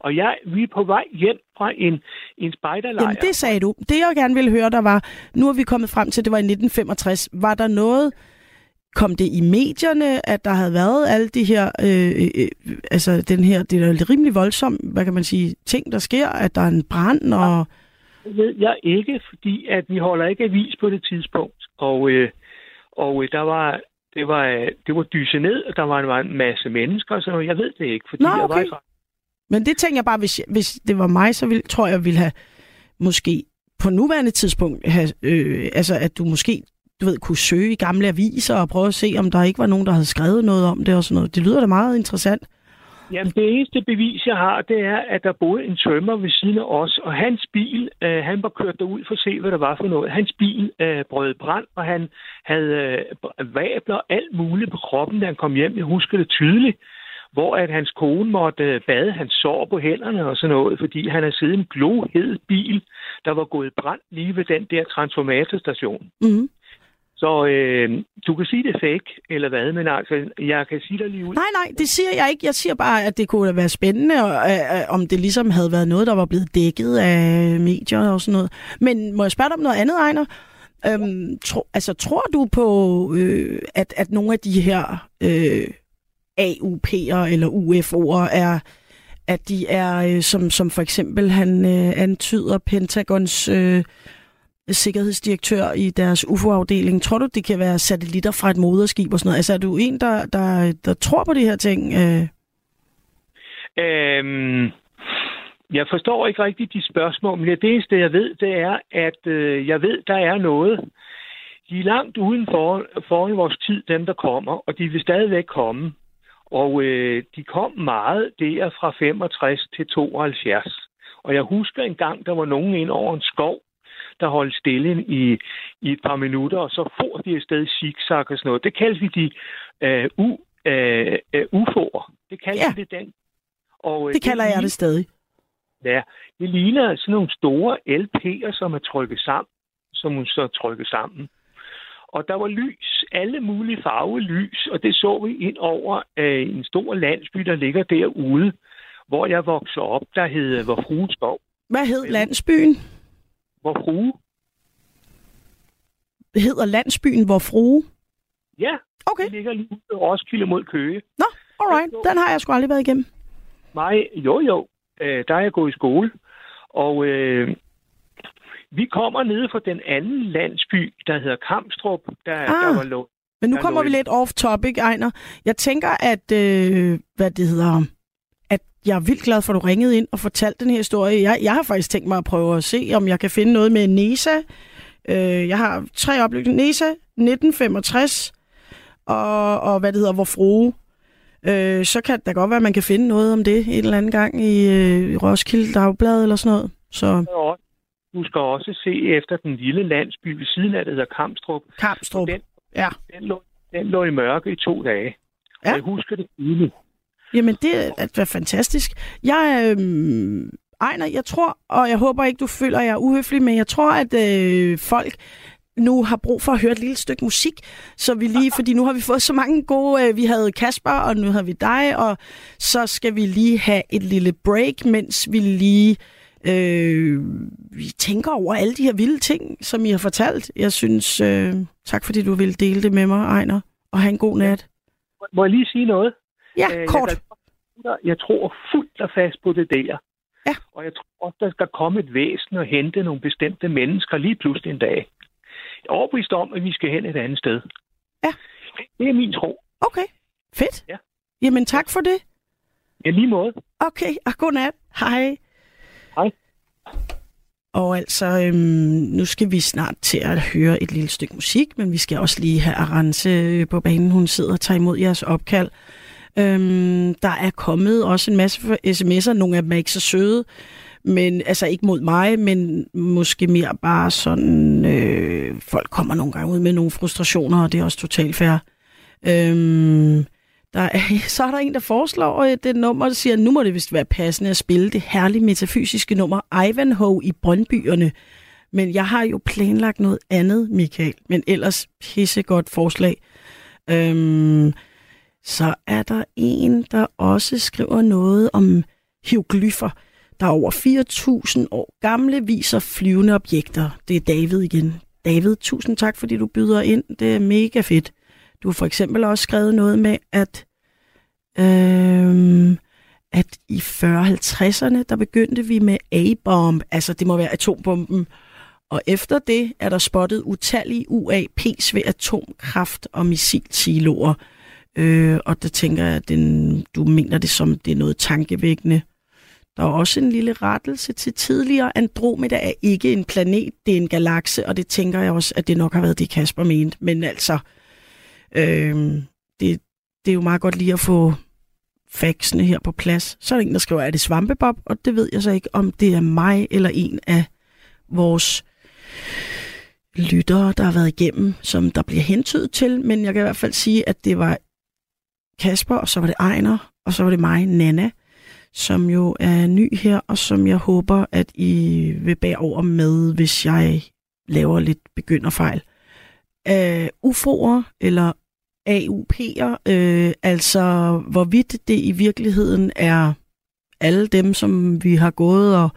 Speaker 6: og jeg, vi er på vej hjem fra en, en spejderlejr.
Speaker 3: Jamen, det sagde du. Det, jeg gerne ville høre, der var, nu er vi kommet frem til, det var i 1965. Var der noget, kom det i medierne, at der havde været alle de her, øh, øh, altså den her, det er jo rimelig voldsomt, hvad kan man sige, ting, der sker, at der er en brand, og
Speaker 6: Det ved jeg ikke, fordi at vi holder ikke avis på det tidspunkt. Og, øh, og øh, der var, det var, øh, det var dyse ned, og der var en, masse mennesker, noget. Jeg ved det ikke, fordi
Speaker 3: Nå,
Speaker 6: jeg var
Speaker 3: okay.
Speaker 6: i
Speaker 3: Men det tænker jeg bare, hvis, hvis det var mig, så ville, tror jeg, jeg ville have måske på nuværende tidspunkt, have, øh, altså at du måske du ved, kunne søge i gamle aviser og prøve at se, om der ikke var nogen, der havde skrevet noget om det og sådan noget. Det lyder da meget interessant.
Speaker 6: Jamen, det eneste bevis, jeg har, det er, at der boede en tømmer ved siden af os, og hans bil, øh, han var kørt derud for at se, hvad der var for noget. Hans bil øh, brød brand, og han havde øh, vabler og alt muligt på kroppen, da han kom hjem. Jeg husker det tydeligt. hvor at hans kone måtte øh, bade hans sår på hænderne og sådan noget, fordi han havde siddet i en glohed bil, der var gået brand lige ved den der transformatorstation.
Speaker 3: Mm.
Speaker 6: Så øh, du kan sige det er fake, eller hvad, men altså, jeg kan sige dig lige ud.
Speaker 3: Nej, nej, det siger jeg ikke. Jeg siger bare, at det kunne være spændende, og, øh, øh, om det ligesom havde været noget, der var blevet dækket af medier og sådan noget. Men må jeg spørge dig om noget andet, Ejner? Øhm, tro, altså, tror du på, øh, at, at nogle af de her øh, AUP'er eller UFO'er er at de er, øh, som, som for eksempel han øh, antyder, Pentagons øh, sikkerhedsdirektør i deres UFO-afdeling. Tror du, det kan være satellitter fra et moderskib og sådan noget? Altså, er du en, der, der, der tror på de her ting? Øh?
Speaker 6: Øhm, jeg forstår ikke rigtigt de spørgsmål, men det eneste, jeg ved, det er, at øh, jeg ved, der er noget. De er langt uden for, foran vores tid, dem der kommer, og de vil stadigvæk komme. Og øh, de kom meget der fra 65 til 72. Og jeg husker en gang, der var nogen ind over en skov, der holdt stille i, i et par minutter, og så får de afsted zigzag og sådan noget. Det kalder vi de øh, u, øh, øh, UFO'er. Det kalder ja. vi det den.
Speaker 3: Og, øh, det kalder det jeg det stadig.
Speaker 6: Ja, det ligner sådan nogle store LP'er, som er trykket sammen, som hun så trykket sammen. Og der var lys, alle mulige farvelys, og det så vi ind over øh, en stor landsby, der ligger derude, hvor jeg voksede op, der hed Vor Frue Skov.
Speaker 3: Hvad hed landsbyen?
Speaker 6: Vor Frue.
Speaker 3: Hedder landsbyen Vor Frue?
Speaker 6: Ja,
Speaker 3: okay.
Speaker 6: det ligger lige ude Roskilde mod Køge.
Speaker 3: Nå, alright. Den har jeg sgu aldrig været igennem.
Speaker 6: Nej, jo jo. Øh, der er jeg gået i skole. Og øh, vi kommer ned fra den anden landsby, der hedder Kamstrup, der, ah, der var lå.
Speaker 3: Men nu kommer vi lidt off topic, Ejner. Jeg tænker, at, øh, hvad det hedder, jeg er vildt glad for, at du ringede ind og fortalte den her historie. Jeg, jeg har faktisk tænkt mig at prøve at se, om jeg kan finde noget med NESA. Øh, jeg har tre oplysninger. NESA 1965, og, og hvad det hedder, hvor frue. Øh, så kan det godt være, at man kan finde noget om det en eller anden gang i, øh, i Roskilde Dagblad eller sådan noget. Så...
Speaker 6: Du skal også se efter den lille landsby ved siden af, det hedder Kamstrup.
Speaker 3: Kamstrup,
Speaker 6: den,
Speaker 3: ja.
Speaker 6: Den lå, den lå i mørke i to dage. Ja. Og jeg husker det tydeligt.
Speaker 3: Jamen, det at være fantastisk. Jeg, øh, Ejner, jeg tror, og jeg håber ikke, du føler, at jeg er uhøflig, men jeg tror, at øh, folk nu har brug for at høre et lille stykke musik, så vi lige, fordi nu har vi fået så mange gode, øh, vi havde Kasper, og nu har vi dig, og så skal vi lige have et lille break, mens vi lige øh, vi tænker over alle de her vilde ting, som I har fortalt. Jeg synes, øh, tak fordi du ville dele det med mig, Ejner, og have en god nat.
Speaker 6: Må jeg lige sige noget?
Speaker 3: Ja, øh, kort.
Speaker 6: Jeg, jeg tror fuldt og fast på det der.
Speaker 3: Ja.
Speaker 6: Og jeg tror også, der skal komme et væsen og hente nogle bestemte mennesker lige pludselig en dag. Jeg er overbevist om, at vi skal hen et andet sted.
Speaker 3: Ja.
Speaker 6: Det er min tro.
Speaker 3: Okay, fedt.
Speaker 6: Ja.
Speaker 3: Jamen tak for det.
Speaker 6: Ja, lige måde.
Speaker 3: Okay, og godnat. Hej.
Speaker 6: Hej.
Speaker 3: Og altså, øhm, nu skal vi snart til at høre et lille stykke musik, men vi skal også lige have Arance på banen. Hun sidder og tager imod jeres opkald. Øhm, der er kommet også en masse sms'er. Nogle af dem er ikke så søde, men altså ikke mod mig, men måske mere bare sådan, øh, folk kommer nogle gange ud med nogle frustrationer, og det er også totalt fair. Øhm, der er, så er der en, der foreslår øh, det nummer, der siger, at nu må det vist være passende at spille det herlige metafysiske nummer Ivanhoe i Brøndbyerne. Men jeg har jo planlagt noget andet, Michael. Men ellers pissegodt forslag. Øhm, så er der en, der også skriver noget om hieroglyffer, der er over 4.000 år gamle, viser flyvende objekter. Det er David igen. David, tusind tak, fordi du byder ind. Det er mega fedt. Du har for eksempel også skrevet noget med, at, øh, at i 40-50'erne, der begyndte vi med A-bomb, altså det må være atombomben, og efter det er der spottet utallige UAP's ved atomkraft og missilsiloer. Øh, og der tænker jeg, at den, du mener det som, det er noget tankevækkende. Der er også en lille rettelse til tidligere. Andromeda er ikke en planet, det er en galakse, og det tænker jeg også, at det nok har været det, Kasper mente. Men altså, øh, det, det er jo meget godt lige at få faxene her på plads. Så er der en, der skriver, er det Svampebob? Og det ved jeg så ikke, om det er mig eller en af vores lyttere, der har været igennem, som der bliver hentydet til. Men jeg kan i hvert fald sige, at det var Kasper, og så var det Ejner, og så var det mig, Nana, som jo er ny her, og som jeg håber, at I vil bære over med, hvis jeg laver lidt begynderfejl. Øh, uh, UFO'er, eller AUP'er, øh, altså hvorvidt det i virkeligheden er alle dem, som vi har gået og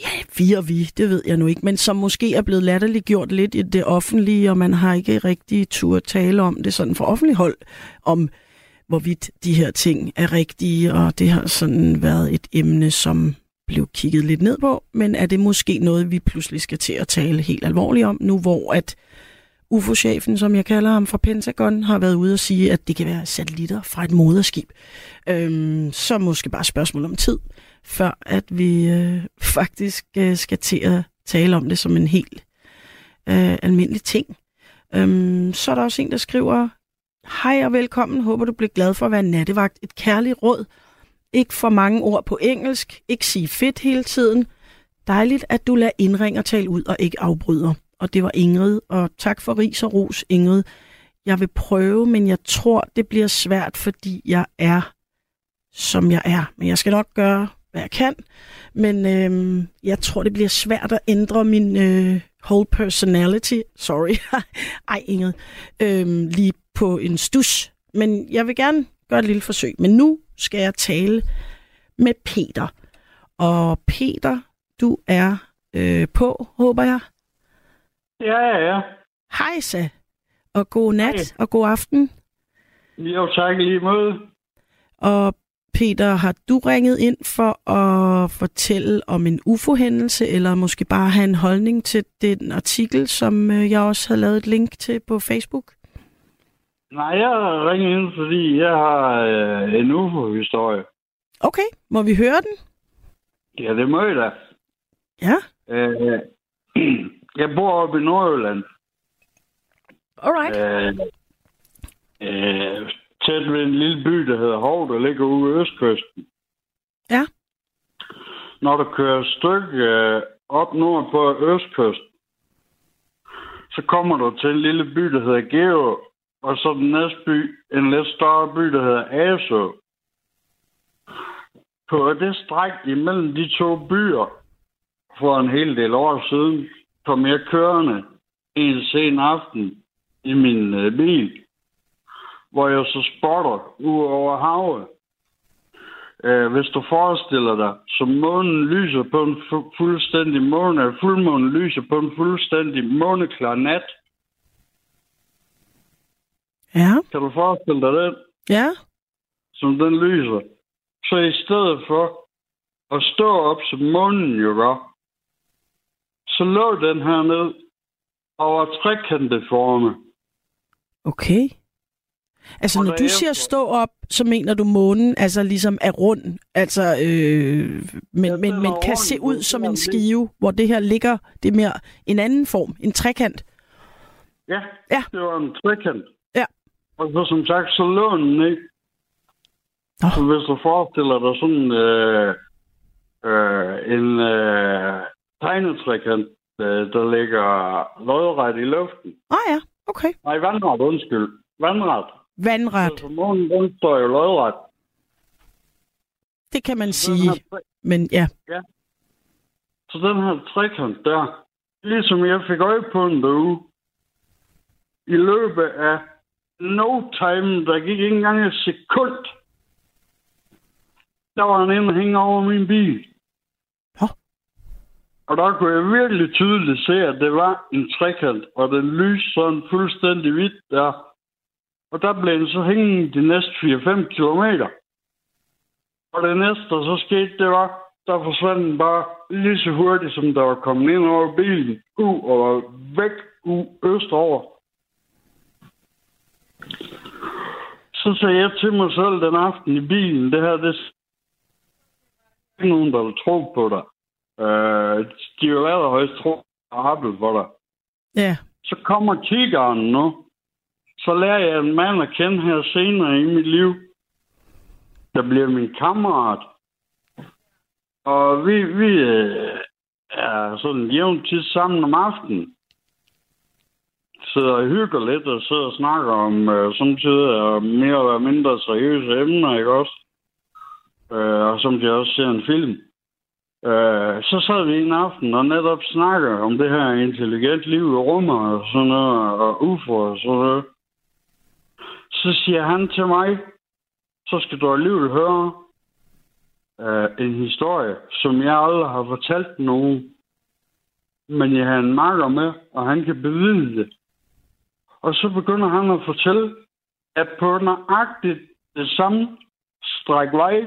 Speaker 3: ja, vi og vi, det ved jeg nu ikke, men som måske er blevet latterliggjort lidt i det offentlige, og man har ikke rigtig tur tale om det sådan for offentlig hold, om hvorvidt de her ting er rigtige, og det har sådan været et emne, som blev kigget lidt ned på, men er det måske noget, vi pludselig skal til at tale helt alvorligt om nu, hvor at UFO-chefen, som jeg kalder ham fra Pentagon, har været ude og sige, at det kan være satellitter fra et moderskib. Øhm, så måske bare spørgsmål om tid, før at vi øh, faktisk øh, skal til at tale om det som en helt øh, almindelig ting. Øhm, så er der også en, der skriver, Hej og velkommen, håber du bliver glad for at være nattevagt. Et kærligt råd. Ikke for mange ord på engelsk. Ikke sige fedt hele tiden. Dejligt, at du lader indring og tale ud og ikke afbryder og det var Ingrid. Og tak for ris og ros, Ingrid. Jeg vil prøve, men jeg tror, det bliver svært, fordi jeg er, som jeg er. Men jeg skal nok gøre, hvad jeg kan. Men øhm, jeg tror, det bliver svært at ændre min øh, whole personality. Sorry. Ej, Ingrid. Øhm, lige på en stus. Men jeg vil gerne gøre et lille forsøg. Men nu skal jeg tale med Peter. Og Peter, du er øh, på, håber jeg.
Speaker 7: Ja, ja, ja.
Speaker 3: Hej så, og god nat Hej. og god aften.
Speaker 7: Jo, tak lige måde.
Speaker 3: Og Peter, har du ringet ind for at fortælle om en UFO-hændelse, eller måske bare have en holdning til den artikel, som øh, jeg også har lavet et link til på Facebook?
Speaker 7: Nej, jeg har ringet ind, fordi jeg har øh, en UFO-historie.
Speaker 3: Okay, må vi høre den?
Speaker 7: Ja, det må jeg da.
Speaker 3: Ja.
Speaker 7: Øh, Jeg bor oppe i Nordjylland.
Speaker 3: Alright.
Speaker 7: Øh, øh, tæt ved en lille by, der hedder Hov, der ligger ude i Østkysten.
Speaker 3: Ja.
Speaker 7: Når du kører et stykke øh, op nord på Østkysten, så kommer du til en lille by, der hedder Geo, og så den næste by, en lidt større by, der hedder Aso. På det stræk imellem de to byer, for en hel del år siden, kom jeg kørende en sen aften i min øh, bil, hvor jeg så spotter ud over havet. Øh, hvis du forestiller dig, som månen lyser på en fu- fuldstændig måne, fuldmånen lyser på en fuldstændig måneklar nat.
Speaker 3: Ja.
Speaker 7: Kan du forestille dig den,
Speaker 3: Ja.
Speaker 7: som den lyser? Så i stedet for at stå op, som månen jo gør, så lå den her ned over trekantet forme.
Speaker 3: Okay. Altså, når du
Speaker 7: er-
Speaker 3: siger stå op, så mener du månen altså ligesom er rund, altså, øh, men,
Speaker 7: Ja,
Speaker 3: men, men kan se ud som en skive, hvor det her ligger, det er mere en anden form, en trekant.
Speaker 7: Ja,
Speaker 3: Ja.
Speaker 7: det var en trekant.
Speaker 3: Ja.
Speaker 7: Og så som sagt, så lå den ikke.
Speaker 3: Nå.
Speaker 7: Så hvis du forestiller dig sådan øh, øh, en øh, tegnetrekant, øh, der ligger lodret i luften.
Speaker 3: Ah ja, okay.
Speaker 7: Nej, vandret, undskyld. Vandret.
Speaker 3: Vandret,
Speaker 7: Altså, månen, den står jo lodret.
Speaker 3: det kan man
Speaker 7: Den
Speaker 3: sige,
Speaker 7: tre-
Speaker 3: men ja.
Speaker 7: så den her trekant der, ligesom jeg fik øje på den derude, i løbet af no time, der gik ikke engang et sekund, der var han inde hænge over min bil. Og der kunne jeg virkelig tydeligt se, at det var en trekant, og den lyste sådan fuldstændig hvidt der. Og der blev den så hængende de næste 4-5 kilometer. Og det næste, der så skete, det var, der forsvandt den bare lige så hurtigt, som der var kommet ind over bilen, U og var væk ud østover. Så sagde jeg til mig selv den aften i bilen, det her, det er nogen, der vil tro på dig. Øh, de vil allerhøjst tro, jeg for dig.
Speaker 3: Ja,
Speaker 7: Så kommer kiggeren nu. Så lærer jeg en mand at kende her senere i mit liv. Der bliver min kammerat. Og vi, vi øh, er sådan jævnt tid sammen om aftenen. sidder og hygger lidt og sidder og snakker om øh, samtidig mere eller mindre seriøse emner, ikke også? Øh, og som jeg også ser en film. Øh, så sad vi en aften og netop snakkede om det her intelligent liv i rummet og sådan noget, og UFO og sådan noget. Så siger han til mig, så skal du alligevel høre øh, en historie, som jeg aldrig har fortalt nogen. Men jeg har en marker med, og han kan bevide det. Og så begynder han at fortælle, at på nøjagtigt det samme stræk vej,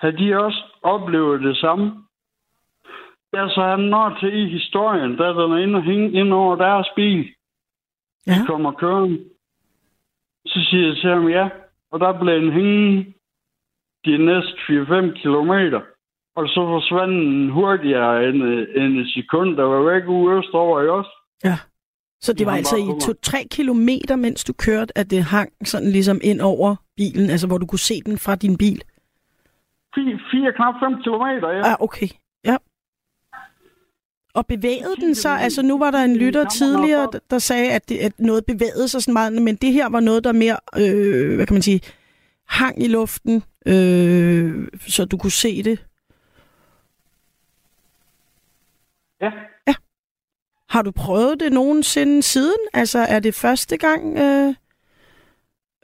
Speaker 7: havde de også oplevet det samme. Ja, så han når til i historien, der den er inde ind over deres bil.
Speaker 3: Ja.
Speaker 7: De kommer kørende. Så siger jeg til ham, ja. Og der blev en hænge de næste 4-5 kilometer. Og så forsvandt den hurtigere end, end et sekund, der var væk ude østover i os.
Speaker 3: Ja. Så det var altså i
Speaker 7: kommer.
Speaker 3: to-tre kilometer, mens du kørte, at det hang sådan ligesom ind over bilen, altså hvor du kunne se den fra din bil?
Speaker 7: 4, knap 5 kilometer, ja.
Speaker 3: Ah, okay. Ja. Og bevægede den sig? Altså nu var der en lytter tidligere, der- sagde, at, det, at noget bevægede sig sådan meget, men det her var noget, der mere, øh, hvad kan man sige, hang i luften, øh, så du kunne se det.
Speaker 7: Ja.
Speaker 3: Har du prøvet det nogensinde siden? Altså er det første gang, øh,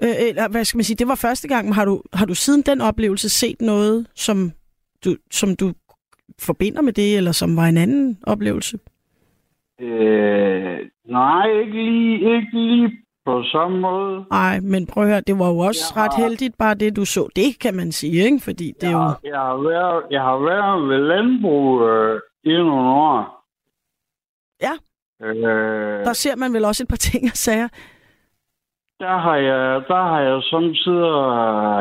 Speaker 3: øh, eller hvad skal man sige, det var første gang, men har du, har du siden den oplevelse set noget, som du, som du forbinder med det, eller som var en anden oplevelse?
Speaker 7: Øh, nej, ikke lige, ikke lige på samme måde.
Speaker 3: Nej, men prøv at høre, det var jo også
Speaker 7: Jeg har-
Speaker 3: ret heldigt, bare det du så. Det kan man sige, ikke? Fordi det er jo...
Speaker 7: Jeg, jeg, har været, jeg har været ved landbrug øh, i nogle år.
Speaker 3: Ja.
Speaker 7: Øh,
Speaker 3: Der ser man vel også et par ting og sager.
Speaker 7: Der har jeg, der har jeg samtidig,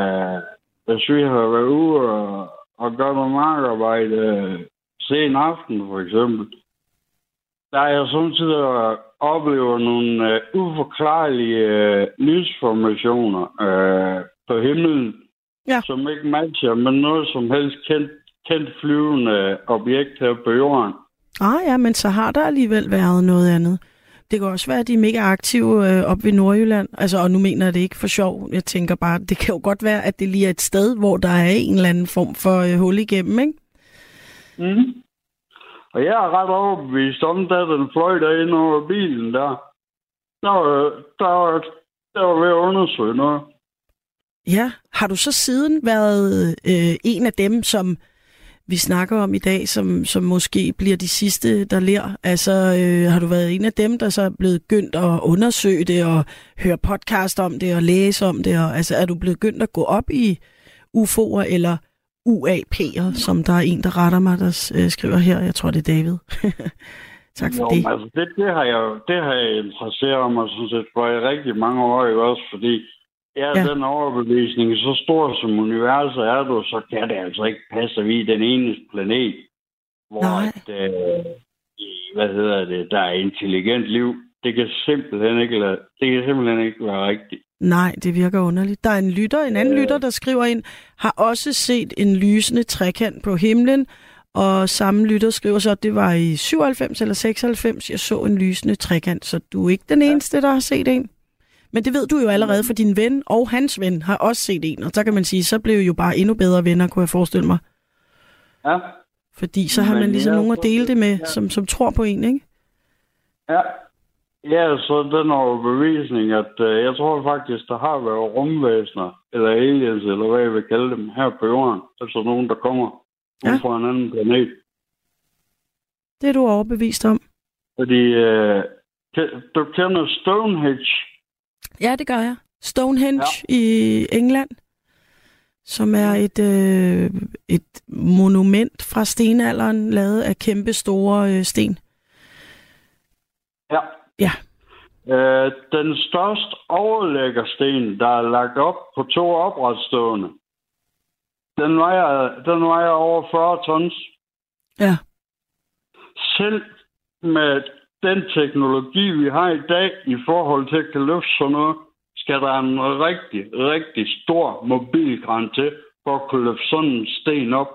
Speaker 7: øh, hvis vi har været ude og, og gøre noget markarbejde, øh, sen aften for eksempel, der har jeg samtidig oplevet nogle øh, uforklarlige øh, lysformationer øh, på himlen,
Speaker 3: Ja.
Speaker 7: som ikke matcher med noget som helst kendt, kendt flyvende objekt her på jorden.
Speaker 3: Ah ja, men så har der alligevel været noget andet. Det kan også være, at de er mega aktive øh, op ved Nordjylland. Altså, og nu mener jeg det ikke for sjov. Jeg tænker bare, det kan jo godt være, at det lige er et sted, hvor der er en eller anden form for øh, hul igennem, ikke?
Speaker 7: Mm. Og jeg er ret overbevist om, da den fløj derinde over bilen der. Der var, der var, der var ved at undersøge noget.
Speaker 3: Ja. Har du så siden været øh, en af dem, som vi snakker om i dag, som, som måske bliver de sidste, der lærer? Altså, øh, har du været en af dem, der så er blevet gyndt at undersøge det, og høre podcast om det, og læse om det? Og, altså, er du blevet gyndt at gå op i UFO'er, eller UAP'er, som der er en, der retter mig, der øh, skriver her. Jeg tror, det er David. tak for
Speaker 7: Jo,
Speaker 3: det.
Speaker 7: altså, det, det, har jeg, det har jeg interesseret mig sådan set for i rigtig mange år, ikke også? Fordi jeg er
Speaker 3: Ja.
Speaker 7: den overbevisning, så stor som universet er du, så kan det altså ikke passe, at vi er den eneste planet, hvor
Speaker 3: Nej.
Speaker 7: at, øh, hvad hedder det, der er intelligent liv. Det kan simpelthen ikke, lade, det kan simpelthen ikke være rigtigt.
Speaker 3: Nej, det virker underligt. Der er en lytter, en anden
Speaker 7: Øh.
Speaker 3: lytter, der skriver ind, har også set en lysende trekant på himlen, og samme lytter skriver så, at det var i 97 eller 96, jeg så en lysende trekant, så du er ikke den eneste, der har set en. Men det ved du jo allerede, for din ven og hans ven har også set en, og så kan man sige, så blev I jo bare endnu bedre venner, kunne jeg forestille mig.
Speaker 7: Ja,
Speaker 3: Fordi så har
Speaker 7: Men
Speaker 3: man ligesom nogen at dele det med,
Speaker 7: ja.
Speaker 3: som, som tror på en, ikke?
Speaker 7: ja. Ja, så den overbevisning, at øh, jeg tror faktisk, der har været rumvæsener, eller aliens, eller hvad jeg vil kalde dem, her på jorden. Altså nogen, der kommer
Speaker 3: Ja.
Speaker 7: fra en anden planet.
Speaker 3: Det er du overbevist om.
Speaker 7: Fordi øh, du kender Stonehenge.
Speaker 3: Ja, det gør jeg. Stonehenge ja. i England, som er et, øh, et monument fra stenalderen, lavet af kæmpe store øh, sten.
Speaker 7: Ja.
Speaker 3: Ja.
Speaker 7: Øh, den største overlæggersten, der er lagt op på to opretstående, den vejer, den vejer over 40 tons.
Speaker 3: Ja.
Speaker 7: Selv med den teknologi, vi har i dag i forhold til at kan løfte sådan noget, skal der en rigtig, rigtig stor mobilgræn til for at kunne løfte sådan en sten op.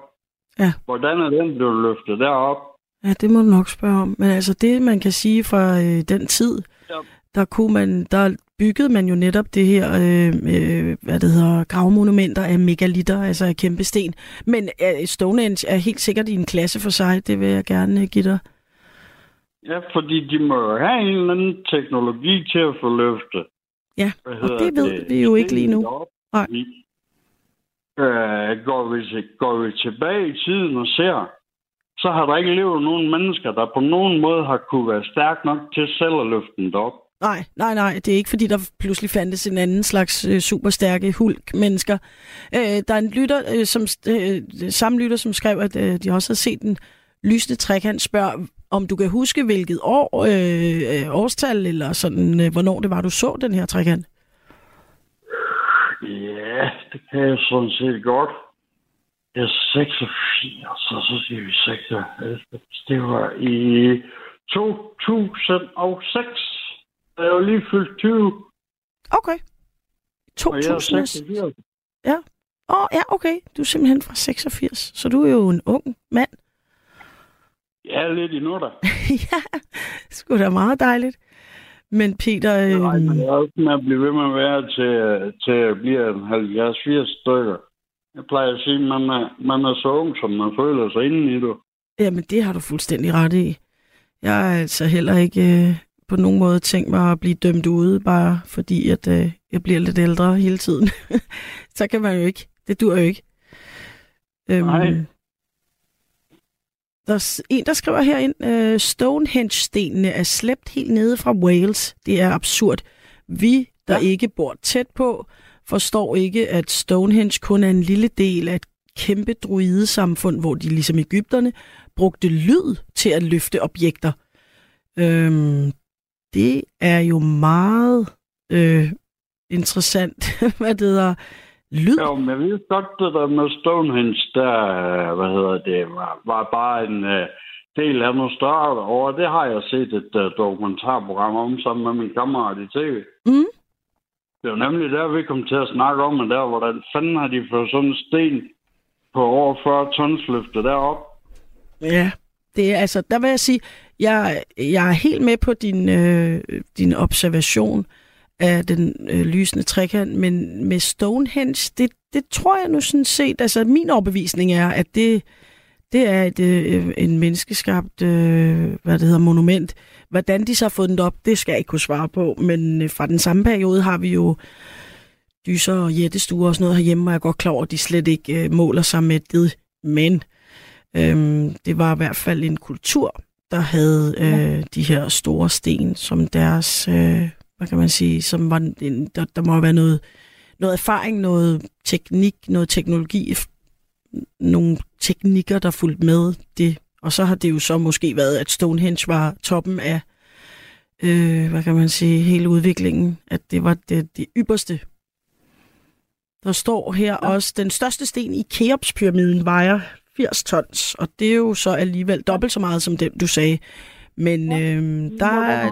Speaker 3: Ja.
Speaker 7: Hvordan er den blevet løftet derop?
Speaker 3: Ja, det må du nok spørge om. Men altså det, man kan sige fra øh, den tid,
Speaker 7: Ja.
Speaker 3: der kunne man, der byggede man jo netop det her, øh, øh, hvad det hedder, gravmonumenter af megalitter, altså af kæmpe sten. Men øh, Stonehenge er helt sikkert i en klasse for sig, det vil jeg gerne øh, give dig.
Speaker 7: Ja, fordi de må have en eller anden teknologi til at få løftet.
Speaker 3: Ja, og det ved vi jo ikke lige nu.
Speaker 7: Op.
Speaker 3: Nej.
Speaker 7: Øh, går, vi, til- går vi tilbage i tiden og ser, så har der ikke levet nogen mennesker, der på nogen måde har kunne være stærk nok til selv at løfte den op.
Speaker 3: Nej, nej, nej, det er ikke fordi, der pludselig fandtes en anden slags øh, superstærke hulk-mennesker. Øh, der er en lytter, øh, som, øh, samme lytter, som skrev, at øh, de også har set den lysende trekant, spørger, om du kan huske, hvilket år, øh, årstal, eller sådan, øh, hvornår det var, du så den her trekant.
Speaker 7: Ja, det kan jeg sådan set godt. Jeg er 86, og så siger vi 96. Det var i 2006. Da jeg var lige fyldt 20,
Speaker 3: Okay.
Speaker 7: og jeg er
Speaker 3: 2000.
Speaker 7: 86.
Speaker 3: Åh, oh, ja, okay. Du er simpelthen fra 86, så du er jo en ung mand.
Speaker 7: Jeg er lidt endnu der.
Speaker 3: ja, sgu da meget dejligt. Men Peter,
Speaker 7: Nej,
Speaker 3: øh,
Speaker 7: men jeg er også med at blive ved med at være til, til at blive en 70-80 stykker. Jeg plejer at sige, at man er, man er så ung, som man føler sig inde i det.
Speaker 3: Jamen, det har du fuldstændig ret i. Jeg har altså heller ikke øh, på nogen måde tænkt mig at blive dømt ude, bare fordi at øh, jeg bliver lidt ældre hele tiden. Så kan man jo ikke. Det dur jo ikke. Øhm,
Speaker 7: Nej.
Speaker 3: Der er en, der skriver herind, øh, Stonehenge-stenene er slæbt helt nede fra Wales. Det er absurd. Vi, der. Ja. ikke bor tæt på, forstår ikke, at Stonehenge kun er en lille del af et kæmpe druidesamfund, hvor de ligesom Ægypterne brugte lyd til at løfte objekter. Øhm, det er jo meget øh, interessant, hvad det hedder. Lyd?
Speaker 7: Jo, men jeg ved godt, det der med Stonehenge, der, øh, hvad hedder det, var, var bare en uh, del af noget større over. Det har jeg set et uh, dokumentarprogram om sammen med min kammerat i tv.
Speaker 3: Mm.
Speaker 7: Det var nemlig der, vi kom til at snakke om, der, hvordan fanden har de fået sådan en sten på over 40 tons løftet derop?
Speaker 3: Ja, det er altså, der vil jeg sige, jeg, jeg er helt med på din, øh, din observation af den øh, lysende trekant, men med Stonehenge, det, det tror jeg nu sådan set, altså min overbevisning er, at det, det er et, øh, en menneskeskabt, øh, hvad det hedder, monument. Hvordan de så har fået den op, det skal jeg ikke kunne svare på, men øh, fra den samme periode har vi jo dyser og jættestuer og sådan noget herhjemme, og jeg er godt klar over, at de slet ikke øh, måler sig med det, men Øhm, det var i hvert fald en kultur, der havde øh, de her store sten som deres, øh, hvad kan man sige, som var en, der, der må være noget, noget erfaring, noget teknik, noget teknologi, nogle teknikker, der fulgte med det. Og så har det jo så måske været, at Stonehenge var toppen af, øh, hvad kan man sige, hele udviklingen, at det var det, det ypperste. Der står her ja. også, den største sten i Keops-pyramiden vejer 80 tons, og det er jo så alligevel dobbelt så meget som den, du sagde. Men øhm, der er...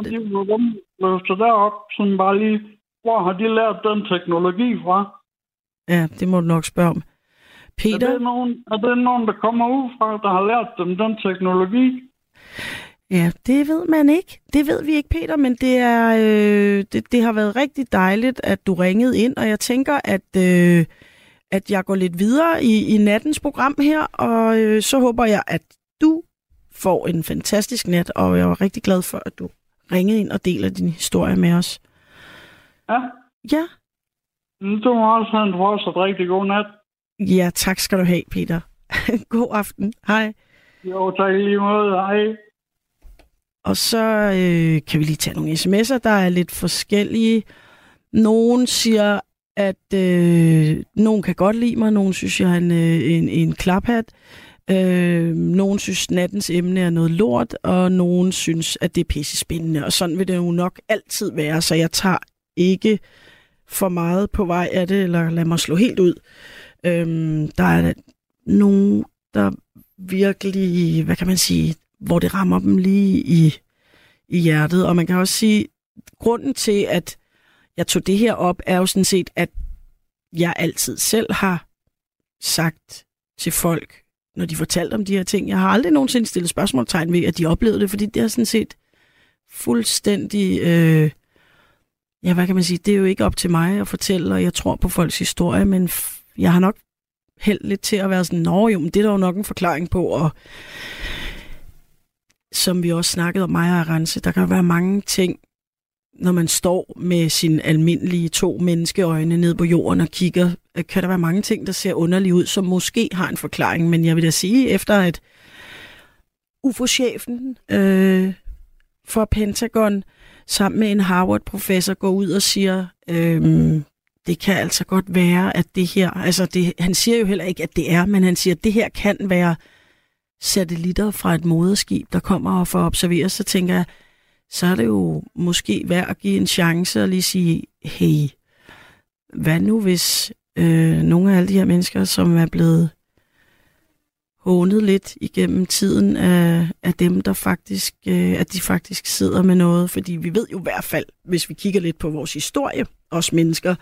Speaker 7: De løftet derop, sådan bare lige, hvor har de lært den teknologi fra?
Speaker 3: Ja, det må du nok spørge om.
Speaker 7: Er
Speaker 3: Peter?
Speaker 7: det, nogen, er det nogen, der kommer ud fra, der har lært dem den teknologi?
Speaker 3: Ja, det ved man ikke. Det ved vi ikke, Peter, men det, er, øh, det, det har været rigtig dejligt, at du ringede ind, og jeg tænker, at, øh, at jeg går lidt videre i, i nattens program her, og øh, så håber jeg, at du får en fantastisk nat, og jeg var rigtig glad for, at du ringede ind og deler din historie med os.
Speaker 7: Ja,
Speaker 3: Ja,
Speaker 7: du må også have en fortsat rigtig god nat.
Speaker 3: ja tak skal du have, Peter. God aften. Hej.
Speaker 7: Jo, tak i lige måde. Hej.
Speaker 3: Og så øh, kan vi lige tage nogle sms'er, der er lidt forskellige. Nogen siger, at øh, nogen kan godt lide mig, nogen synes, jeg er en, øh, en, en klaphat. Øh, Øh, nogen synes, nattens emne er noget lort, og nogen synes, at det er pisse spændende. Og sådan vil det jo nok altid være, så jeg tager ikke for meget på vej af det, eller lad mig slå helt ud. Øh, der er nogen, der virkelig, hvad kan man sige, hvor det rammer dem lige i, i hjertet. Og man kan også sige, grunden til, at jeg tog det her op, er jo sådan set, at jeg altid selv har sagt til folk, når de fortalte om de her ting. Jeg har aldrig nogensinde stillet spørgsmålstegn ved, at de oplevede det, fordi det er sådan set fuldstændig... Øh, ja, hvad kan man sige? Det er jo ikke op til mig at fortælle, og jeg tror på folks historie, men jeg har nok held lidt til at være sådan, nå jo, men det er der jo nok en forklaring på, og som vi også snakkede om mig og Rense, der kan være mange ting, når man står med sine almindelige to menneskeøjne ned på jorden og kigger, øh, kan der være mange ting, der ser underlige ud, som måske har en forklaring. Men jeg vil da sige, efter at UFO-chefen øh, for Pentagon sammen med en Harvard-professor går ud og siger, øh, det kan altså godt være, at det her, altså det, han siger jo heller ikke, at det er, men han siger, at det her kan være satellitter fra et moderskib, der kommer og får observeret, så tænker jeg, så er det jo måske værd at give en chance og lige sige, hey, hvad nu hvis øh, nogle af alle de her mennesker, som er blevet hånet lidt igennem tiden af, af dem, der faktisk, øh, at de faktisk sidder med noget, fordi vi ved jo i hvert fald, hvis vi kigger lidt på vores historie, os mennesker,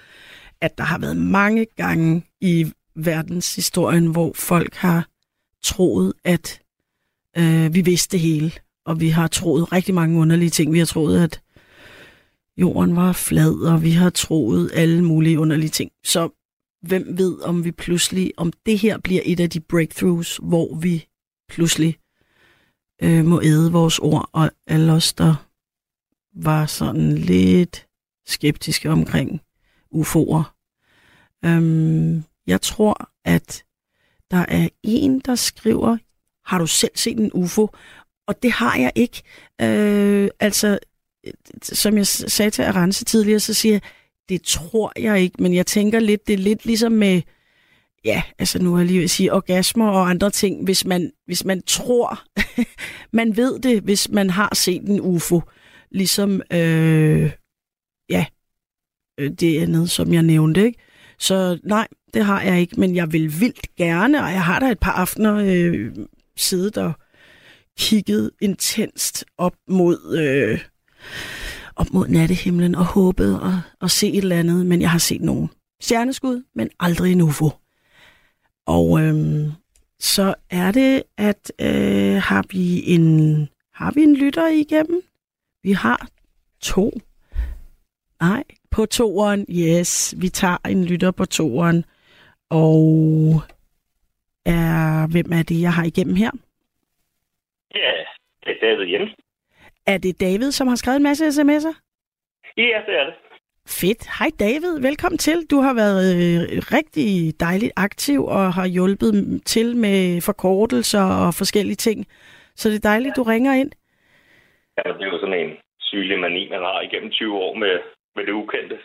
Speaker 3: at der har været mange gange i verdenshistorien, hvor folk har troet, at øh, vi vidste det hele og vi har troet rigtig mange underlige ting. Vi har troet, at jorden var flad, og vi har troet alle mulige underlige ting. Så hvem ved, om vi pludselig, om det her bliver et af de breakthroughs, hvor vi pludselig øh, må æde vores ord, og alle os, der var sådan lidt skeptiske omkring UFO'er. Øhm, jeg tror, at der er en, der skriver, har du selv set en UFO? Og det har jeg ikke. Øh, altså, som jeg sagde til Arance tidligere, så siger jeg, det tror jeg ikke, men jeg tænker lidt, det er lidt ligesom med, ja, altså nu har jeg lige at sige orgasmer og andre ting, hvis man, hvis man tror, man ved det, hvis man har set en UFO, ligesom, øh, ja, øh, det andet, som jeg nævnte, ikke? Så nej, det har jeg ikke, men jeg vil vildt gerne, og jeg har da et par aftener øh, siddet og kigget intenst op mod, øh, op mod nattehimlen og håbet at, at se et eller andet, men jeg har set nogle stjerneskud, men aldrig en UFO. Og øh, så er det, at øh, har vi en har vi en lytter igennem? Vi har to. Nej, på toeren. Yes, vi tager en lytter på toeren. Og er, hvem er det, jeg har igennem her?
Speaker 8: Ja, det er David Jensen.
Speaker 3: Er det David, som har skrevet en masse sms'er?
Speaker 8: Ja, det er det.
Speaker 3: Fedt. Hej David, velkommen til. Du har været øh, rigtig dejligt aktiv og har hjulpet til med forkortelser og forskellige ting. Så det er dejligt, du ringer ind.
Speaker 8: Ja, det er jo sådan en sygelig mani, man har igennem 20 år med, med det ukendte.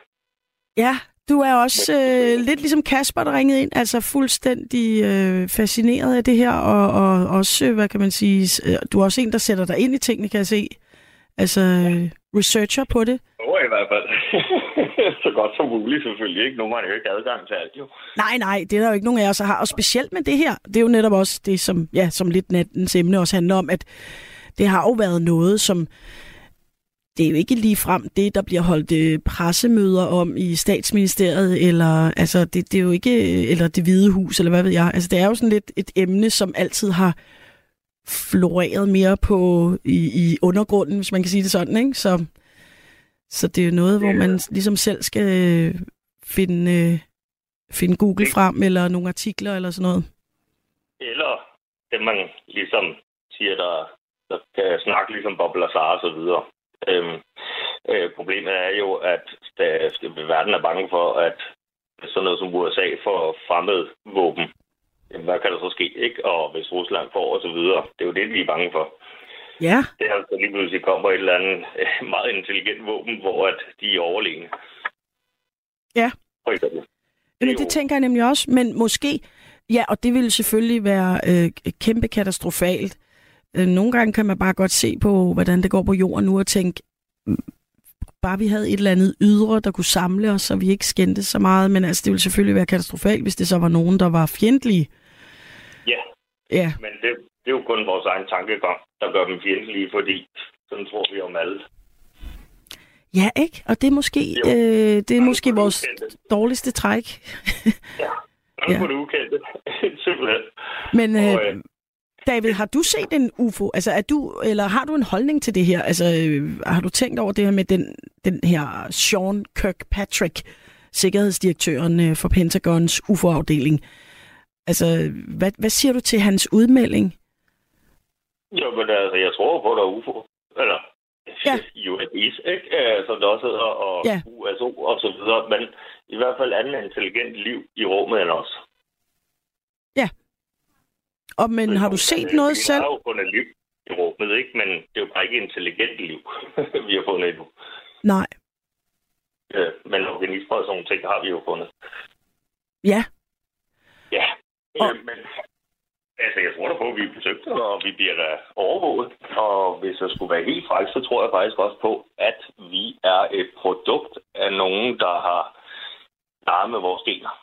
Speaker 3: Ja, du er også øh, lidt ligesom Kasper, der ringede ind, altså fuldstændig øh, fascineret af det her, og, og også, hvad kan man sige, øh, du er også en, der sætter dig ind i tingene, kan jeg se. Altså øh, researcher på det.
Speaker 8: Jo, i hvert fald. så godt som muligt selvfølgelig, ikke? Nogle har jo ikke adgang til alt, jo.
Speaker 3: Nej, nej, det er der jo ikke nogen af os, der har. Og specielt med det her, det er jo netop også det, som, ja, som lidt nattens emne også handler om, at det har jo været noget, som det er jo ikke lige frem det, der bliver holdt øh, pressemøder om i statsministeriet, eller altså, det, det er jo ikke, eller det hvide hus, eller hvad ved jeg. Altså, det er jo sådan lidt et emne, som altid har floreret mere på i, i undergrunden, hvis man kan sige det sådan, ikke? Så, så det er jo noget, hvor man ligesom selv skal øh, finde, øh, finde Google frem, eller nogle artikler, eller sådan noget.
Speaker 8: Eller det, man ligesom siger, der, der kan snakke ligesom Bob Lazar og så videre. Øhm, øh, problemet er jo, at der, verden er bange for, at sådan noget som USA får fremmed våben. Jamen, hvad kan der så ske, ikke? Og hvis Rusland får og så videre. Det er jo det, vi er bange for.
Speaker 3: Ja.
Speaker 8: Det er altså lige pludselig kommer et eller andet øh, meget intelligent våben, hvor at de er overlegne.
Speaker 3: Ja.
Speaker 8: For eksempel.
Speaker 3: Jamen, det tænker jeg nemlig også, men måske, ja, og det ville selvfølgelig være øh, kæmpe katastrofalt, nogle gange kan man bare godt se på, hvordan det går på jorden nu, og tænke, bare vi havde et eller andet ydre, der kunne samle os, så vi ikke skændte så meget. Men altså, det ville selvfølgelig være katastrofalt, hvis det så var nogen, der var fjendtlige.
Speaker 8: Ja.
Speaker 3: Ja.
Speaker 8: Men det, det er jo kun vores egen tankegang, der gør dem fjendtlige, fordi sådan tror vi om alle.
Speaker 3: Ja, ikke? Og det er måske, øh, det er måske vores dårligste træk.
Speaker 8: ja. Flugt ja. på det ukendte. Simpelthen.
Speaker 3: Men øh,
Speaker 8: Og, øh,
Speaker 3: David, har du set en UFO? Altså, er du, eller har du en holdning til det her? Altså, øh, har du tænkt over det her med den, den her Sean Kirkpatrick, sikkerhedsdirektøren øh, for Pentagons UFO-afdeling? Altså, hvad, hvad siger du til hans udmelding?
Speaker 8: Jo, men altså, jeg tror på, at der er UFO. Eller
Speaker 3: Ja.
Speaker 8: UFO's, ikke? Øh, som det også hedder, og
Speaker 3: Ja.
Speaker 8: USO og så videre. Men i hvert fald anden intelligent liv i rummet end os.
Speaker 3: Og, men har du set noget
Speaker 8: vi
Speaker 3: selv?
Speaker 8: har jo fundet liv i rummet, ikke? Men det er jo bare ikke intelligent liv, vi har fundet endnu.
Speaker 3: Nej.
Speaker 8: Øh, Men organismer og sådan nogle ting har vi jo fundet.
Speaker 3: Ja.
Speaker 8: Ja.
Speaker 3: Og-
Speaker 8: Og... Men, altså, jeg tror da på, at vi er besøgt, og vi bliver da overvåget. Og hvis jeg skulle være helt fræk, så tror jeg faktisk også på, at vi er et produkt af nogen, der har med vores gener.